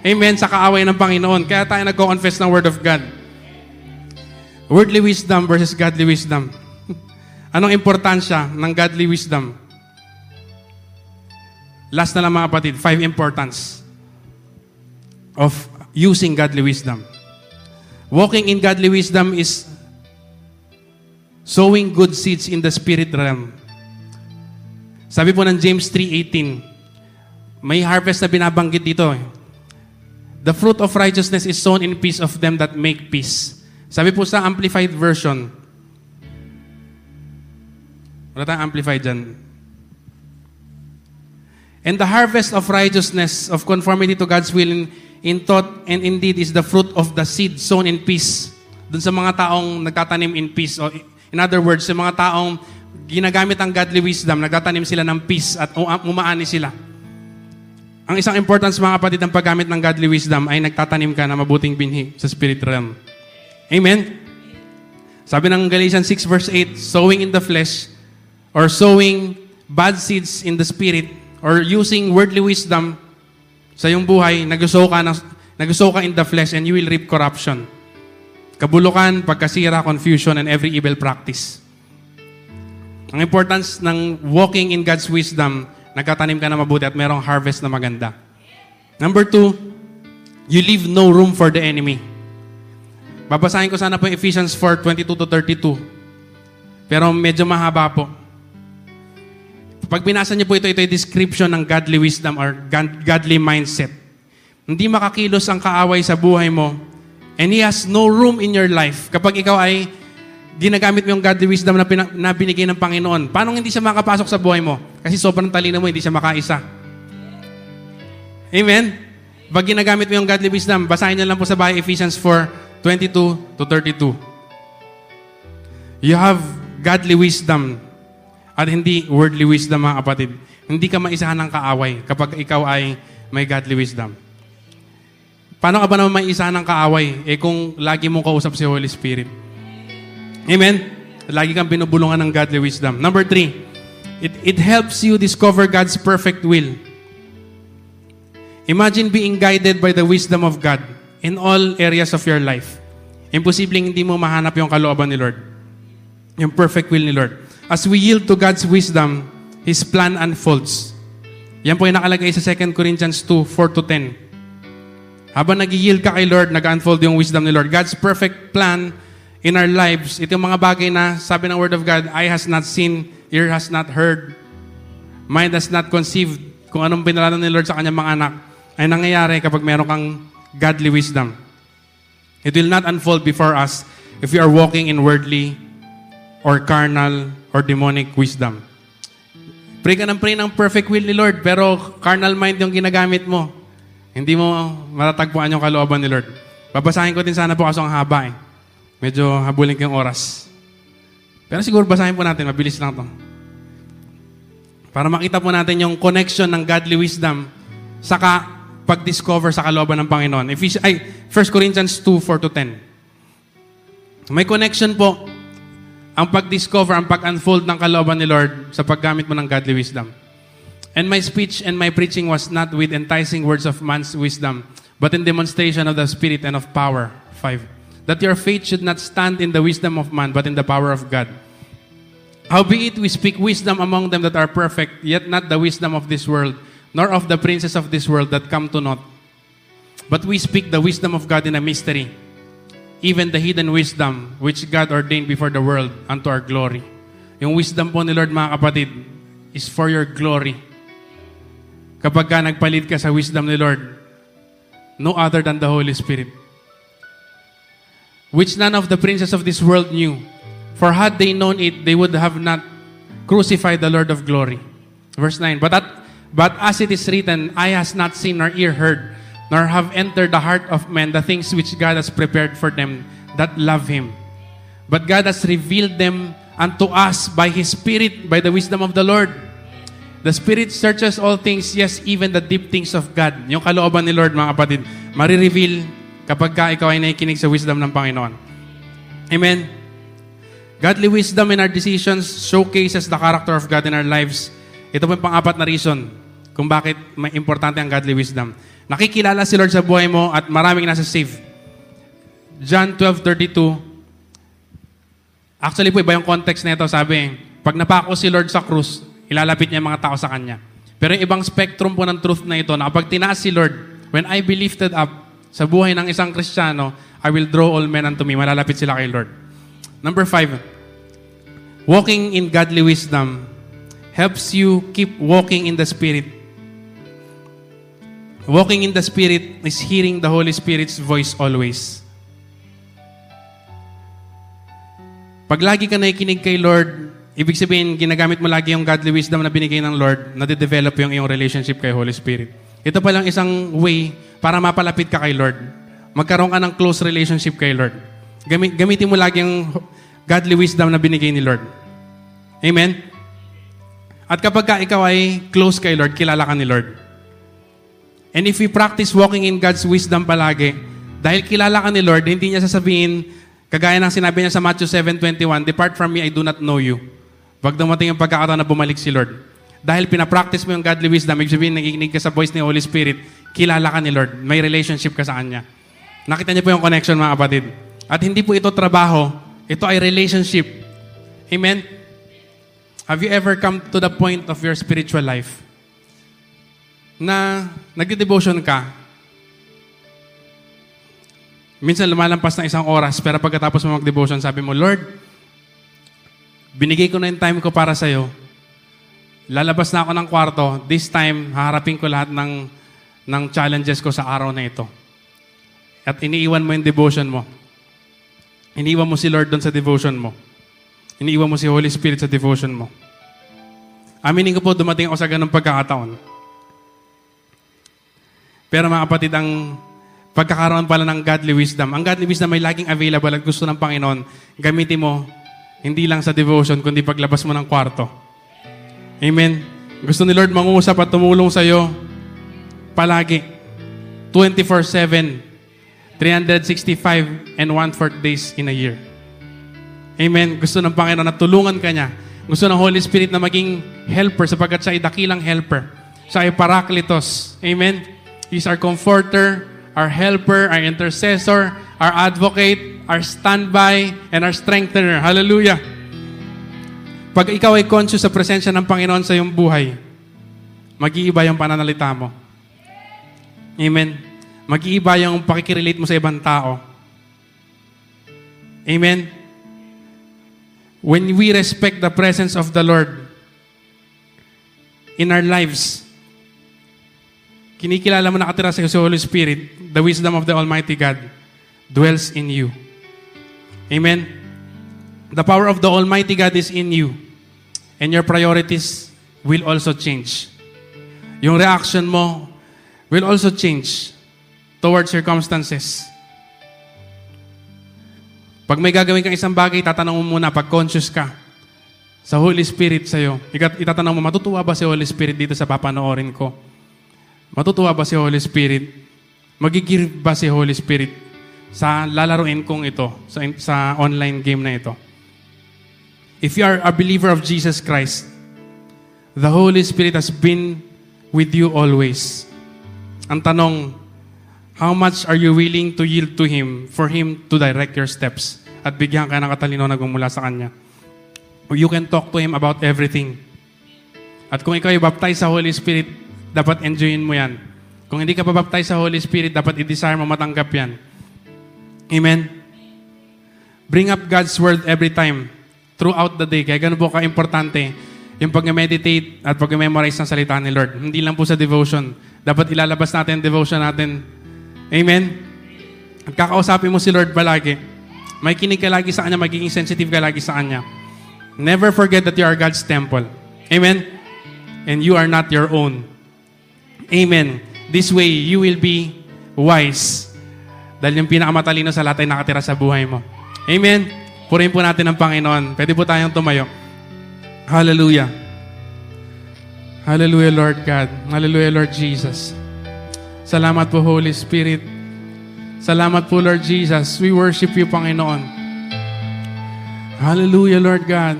Amen, sa kaaway ng Panginoon. Kaya tayo nag-confess ng Word of God. Worldly wisdom versus godly wisdom. Anong importansya ng godly wisdom? Last na lang mga kapatid, five importance of using godly wisdom. Walking in godly wisdom is sowing good seeds in the spirit realm. Sabi po ng James 3.18, may harvest na binabanggit dito. eh. The fruit of righteousness is sown in peace of them that make peace. Sabi po sa Amplified Version, wala tayong Amplified dyan. And the harvest of righteousness, of conformity to God's will in, in thought and in deed is the fruit of the seed sown in peace. Dun sa mga taong nagtatanim in peace. O in other words, sa mga taong ginagamit ang godly wisdom, nagtatanim sila ng peace at um- umaani sila. Ang isang importance mga kapatid ng paggamit ng godly wisdom ay nagtatanim ka na mabuting binhi sa spirit realm. Amen? Sabi ng Galatians 6 verse 8, sowing in the flesh or sowing bad seeds in the spirit or using worldly wisdom sa iyong buhay, nag-sow ka, ng, nag-sow ka in the flesh and you will reap corruption. Kabulukan, pagkasira, confusion, and every evil practice. Ang importance ng walking in God's wisdom, nagkatanim ka na mabuti at merong harvest na maganda. Number two, you leave no room for the enemy. Babasahin ko sana po Ephesians 4, 22 to 32. Pero medyo mahaba po. Pag binasa niyo po ito, ito yung description ng godly wisdom or god- godly mindset. Hindi makakilos ang kaaway sa buhay mo and he has no room in your life. Kapag ikaw ay ginagamit mo yung godly wisdom na, pina- na binigay ng Panginoon, paano hindi siya makapasok sa buhay mo? Kasi sobrang talino mo, hindi siya makaisa. Amen? Pag ginagamit mo yung godly wisdom, basahin niyo lang po sa bahay Ephesians 4, 22 to 32. You have godly wisdom at hindi worldly wisdom, mga kapatid. Hindi ka maisahan ng kaaway kapag ikaw ay may godly wisdom. Paano ka ba naman maisahan ng kaaway eh kung lagi mong kausap si Holy Spirit? Amen? Lagi kang binubulungan ng godly wisdom. Number three, it, it helps you discover God's perfect will. Imagine being guided by the wisdom of God in all areas of your life. Imposibleng hindi mo mahanap yung kalooban ni Lord. Yung perfect will ni Lord. As we yield to God's wisdom, His plan unfolds. Yan po yung nakalagay sa 2 Corinthians 2, 4 to 10. Habang nag ka kay Lord, nag-unfold yung wisdom ni Lord. God's perfect plan in our lives, ito yung mga bagay na sabi ng Word of God, eye has not seen, ear has not heard, mind has not conceived, kung anong pinalanan ni Lord sa kanyang mga anak, ay nangyayari kapag meron kang godly wisdom. It will not unfold before us if we are walking in worldly or carnal or demonic wisdom. Pray ka ng pray ng perfect will ni Lord, pero carnal mind yung ginagamit mo. Hindi mo matatagpuan yung kalooban ni Lord. Babasahin ko din sana po kaso ang haba eh. Medyo habulin ko yung oras. Pero siguro basahin po natin, mabilis lang to. Para makita po natin yung connection ng godly wisdom saka pag-discover sa kalooban ng Panginoon. Ephes- ay, 1 Corinthians 2, 4 to 10. May connection po ang pag-discover, ang pag-unfold ng kalooban ni Lord sa paggamit mo ng godly wisdom. And my speech and my preaching was not with enticing words of man's wisdom, but in demonstration of the Spirit and of power. 5. That your faith should not stand in the wisdom of man, but in the power of God. Howbeit we speak wisdom among them that are perfect, yet not the wisdom of this world, nor of the princes of this world that come to naught. But we speak the wisdom of God in a mystery, even the hidden wisdom which God ordained before the world unto our glory. Yung wisdom po ni Lord, mga kapatid, is for your glory. Kapag ka nagpalit ka sa wisdom ni Lord, no other than the Holy Spirit. Which none of the princes of this world knew. For had they known it, they would have not crucified the Lord of glory. Verse 9, But, that, but as it is written, eye has not seen nor ear heard, nor have entered the heart of men the things which God has prepared for them that love Him. But God has revealed them unto us by His Spirit, by the wisdom of the Lord. The Spirit searches all things, yes, even the deep things of God. Yung kalooban ni Lord, mga kapatid, marireveal kapag ka ikaw ay nakikinig sa wisdom ng Panginoon. Amen? Godly wisdom in our decisions showcases the character of God in our lives. Ito po yung pang-apat na reason kung bakit may importante ang godly wisdom. Nakikilala si Lord sa buhay mo at maraming nasa safe. John 12.32 Actually po, iba yung context nito. Sabi, pag napako si Lord sa krus, ilalapit niya mga tao sa Kanya. Pero yung ibang spectrum po ng truth na ito, na kapag tinaas si Lord, when I be lifted up sa buhay ng isang Kristiyano, I will draw all men unto me. Malalapit sila kay Lord. Number five, walking in godly wisdom helps you keep walking in the Spirit. Walking in the Spirit is hearing the Holy Spirit's voice always. Pag lagi ka nakikinig kay Lord, ibig sabihin, ginagamit mo lagi yung godly wisdom na binigay ng Lord, na develop yung iyong relationship kay Holy Spirit. Ito pa lang isang way para mapalapit ka kay Lord. Magkaroon ka ng close relationship kay Lord. Gamit, gamitin mo lagi yung godly wisdom na binigay ni Lord. Amen? At kapag ka ikaw ay close kay Lord, kilala ka ni Lord. And if we practice walking in God's wisdom palagi, dahil kilala ka ni Lord, hindi niya sasabihin, kagaya ng sinabi niya sa Matthew 7.21, Depart from me, I do not know you. Wag dumating ang pagkakataon na bumalik si Lord. Dahil pinapractice mo yung godly wisdom, ibig sabihin, nakikinig ka sa voice ni Holy Spirit, kilala ka ni Lord. May relationship ka sa Kanya. Nakita niyo po yung connection, mga kapatid. At hindi po ito trabaho, ito ay relationship. Amen? Have you ever come to the point of your spiritual life na nagde-devotion ka, minsan lumalampas na isang oras, pero pagkatapos mo mag-devotion, sabi mo, Lord, binigay ko na yung time ko para sa'yo. Lalabas na ako ng kwarto. This time, haharapin ko lahat ng, ng challenges ko sa araw na ito. At iniiwan mo yung devotion mo. Iniiwan mo si Lord doon sa devotion mo. Iniiwan mo si Holy Spirit sa devotion mo. Aminin ko po, dumating ako sa ganung pagkakataon. Pero mga kapatid, ang pagkakaroon pala ng godly wisdom, ang godly wisdom ay laging available at gusto ng Panginoon, gamitin mo hindi lang sa devotion, kundi paglabas mo ng kwarto. Amen. Gusto ni Lord mangusap at tumulong sa iyo palagi. 24-7, 365 and one-fourth days in a year. Amen. Gusto ng Panginoon na tulungan ka niya. Gusto ng Holy Spirit na maging helper sapagkat siya ay dakilang helper. Siya ay parakletos. Amen. He's our comforter, our helper, our intercessor, our advocate, our standby, and our strengthener. Hallelujah. Pag ikaw ay conscious sa presensya ng Panginoon sa iyong buhay, mag-iiba yung pananalita mo. Amen. Mag-iiba yung pakikirelate mo sa ibang tao. Amen. When we respect the presence of the Lord in our lives, kinikilala mo nakatira sa Holy Spirit, the wisdom of the Almighty God dwells in you. Amen. The power of the Almighty God is in you. And your priorities will also change. Yung reaction mo will also change towards circumstances. Pag may gagawin kang isang bagay, tatanong mo muna, pag conscious ka, sa Holy Spirit sa'yo, itatanong mo, matutuwa ba si Holy Spirit dito sa papanoorin ko? Matutuwa ba si Holy Spirit? Magigir ba si Holy Spirit sa lalaruin kong ito, sa, sa online game na ito? If you are a believer of Jesus Christ, the Holy Spirit has been with you always. Ang tanong, how much are you willing to yield to Him for Him to direct your steps at bigyan ka ng katalino na gumula sa Kanya? You can talk to Him about everything. At kung ikaw ay baptize sa Holy Spirit, dapat enjoyin mo yan. Kung hindi ka pa baptize sa Holy Spirit, dapat i-desire mo matanggap yan. Amen? Bring up God's Word every time, throughout the day. Kaya ganun po ka-importante yung pag-meditate at pag-memorize ng salita ni Lord. Hindi lang po sa devotion. Dapat ilalabas natin devotion natin. Amen? At kakausapin mo si Lord palagi. May kinig ka lagi sa Kanya, magiging sensitive ka lagi sa Kanya. Never forget that you are God's temple. Amen? And you are not your own. Amen. This way, you will be wise. Dahil yung pinakamatalino sa lahat ay nakatira sa buhay mo. Amen. Purihin po natin ang Panginoon. Pwede po tayong tumayo. Hallelujah. Hallelujah, Lord God. Hallelujah, Lord Jesus. Salamat po, Holy Spirit. Salamat po, Lord Jesus. We worship you, Panginoon. Hallelujah, Lord God.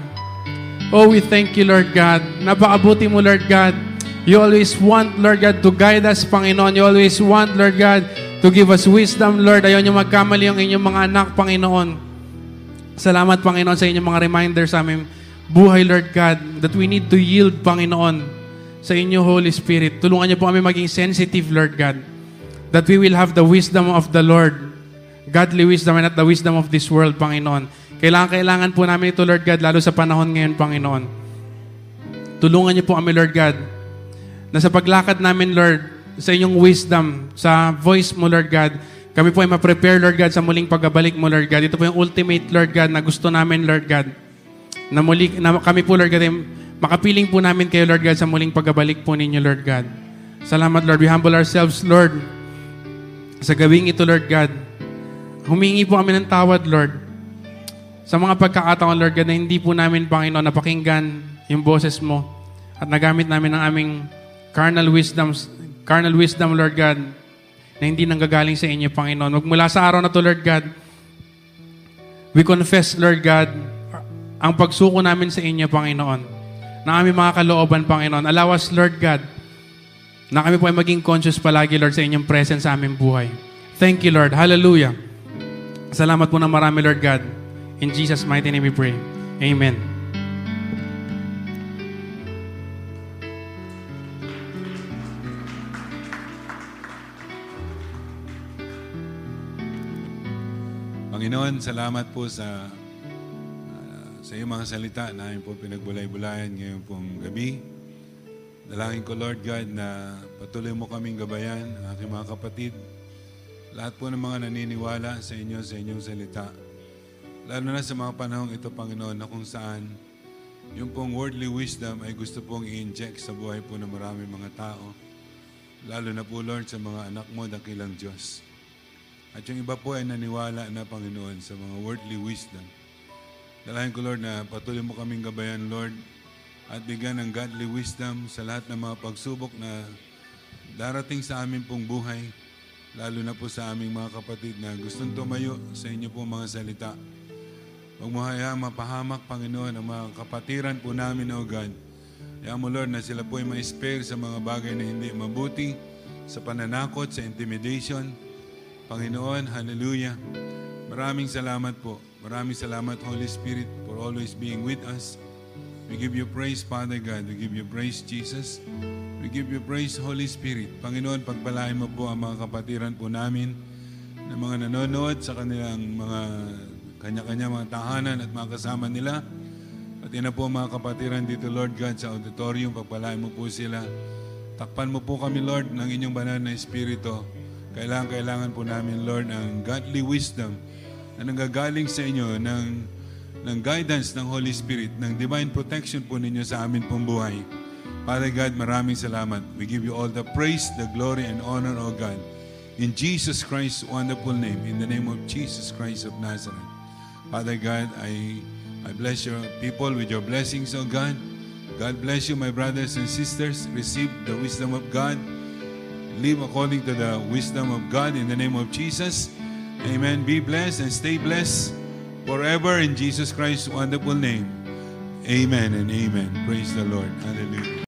Oh, we thank you, Lord God. Napakabuti mo, Lord God. You always want, Lord God, to guide us, Panginoon. You always want, Lord God, to give us wisdom, Lord. Ayaw niyo magkamali ang inyong mga anak, Panginoon. Salamat, Panginoon, sa inyong mga reminders sa aming buhay, Lord God, that we need to yield, Panginoon, sa inyo, Holy Spirit. Tulungan niyo po kami maging sensitive, Lord God, that we will have the wisdom of the Lord, godly wisdom and not the wisdom of this world, Panginoon. Kailangan, kailangan po namin ito, Lord God, lalo sa panahon ngayon, Panginoon. Tulungan niyo po kami, Lord God, na sa paglakad namin, Lord, sa inyong wisdom, sa voice mo, Lord God, kami po ay ma-prepare, Lord God, sa muling pagbabalik mo, Lord God. Ito po yung ultimate, Lord God, na gusto namin, Lord God. Na, muli, na kami po, Lord God, ay makapiling po namin kayo, Lord God, sa muling pagbabalik po ninyo, Lord God. Salamat, Lord. We humble ourselves, Lord, sa gawing ito, Lord God. Humingi po kami ng tawad, Lord, Sa mga pagkakataon, Lord God, na hindi po namin, Panginoon, napakinggan yung boses mo at nagamit namin ang aming carnal wisdom, carnal wisdom, Lord God, na hindi nanggagaling sa inyo, Panginoon. Magmula sa araw na to, Lord God, we confess, Lord God, ang pagsuko namin sa inyo, Panginoon, na aming mga kalooban, Panginoon. Allow us, Lord God, na kami po ay maging conscious palagi, Lord, sa inyong presence sa aming buhay. Thank you, Lord. Hallelujah. Salamat po na marami, Lord God. In Jesus' mighty name we pray. Amen. Panginoon, salamat po sa ah, sa iyong mga salita na aming po pinagbulay-bulayan ngayon pong gabi. Dalangin ko, Lord God, na patuloy mo kaming gabayan, ang aking mga kapatid, lahat po ng mga naniniwala sa inyo, sa inyong salita. Lalo na sa mga panahong ito, Panginoon, na kung saan yung pong worldly wisdom ay gusto pong i-inject sa buhay po ng maraming mga tao. Lalo na po, Lord, sa mga anak mo, dakilang Diyos. At yung iba po ay naniwala na, Panginoon, sa mga worldly wisdom. Dalahin ko, Lord, na patuloy mo kaming gabayan, Lord, at bigyan ng godly wisdom sa lahat ng mga pagsubok na darating sa amin pong buhay, lalo na po sa aming mga kapatid na gustong tumayo sa inyo po mga salita. Huwag mo hayaang mapahamak, Panginoon, ang mga kapatiran po namin, O God. Hayaan mo, Lord, na sila po ay ma-spare sa mga bagay na hindi mabuti, sa pananakot, sa intimidation. Panginoon, hallelujah. Maraming salamat po. Maraming salamat, Holy Spirit, for always being with us. We give you praise, Father God. We give you praise, Jesus. We give you praise, Holy Spirit. Panginoon, pagpalain mo po ang mga kapatiran po namin na mga nanonood sa kanilang mga kanya-kanya mga tahanan at mga kasama nila. Pati na po mga kapatiran dito, Lord God, sa auditorium. Pagpalain mo po sila. Takpan mo po kami, Lord, ng inyong banal na Espiritu. Kailangan, kailangan po namin, Lord, ang godly wisdom na nanggagaling sa inyo ng, ng guidance ng Holy Spirit, ng divine protection po ninyo sa amin pong buhay. Father God, maraming salamat. We give you all the praise, the glory, and honor, O God. In Jesus Christ's wonderful name, in the name of Jesus Christ of Nazareth. Father God, I, I bless your people with your blessings, O God. God bless you, my brothers and sisters. Receive the wisdom of God. Live according to the wisdom of God in the name of Jesus. Amen. Be blessed and stay blessed forever in Jesus Christ's wonderful name. Amen and amen. Praise the Lord. Hallelujah.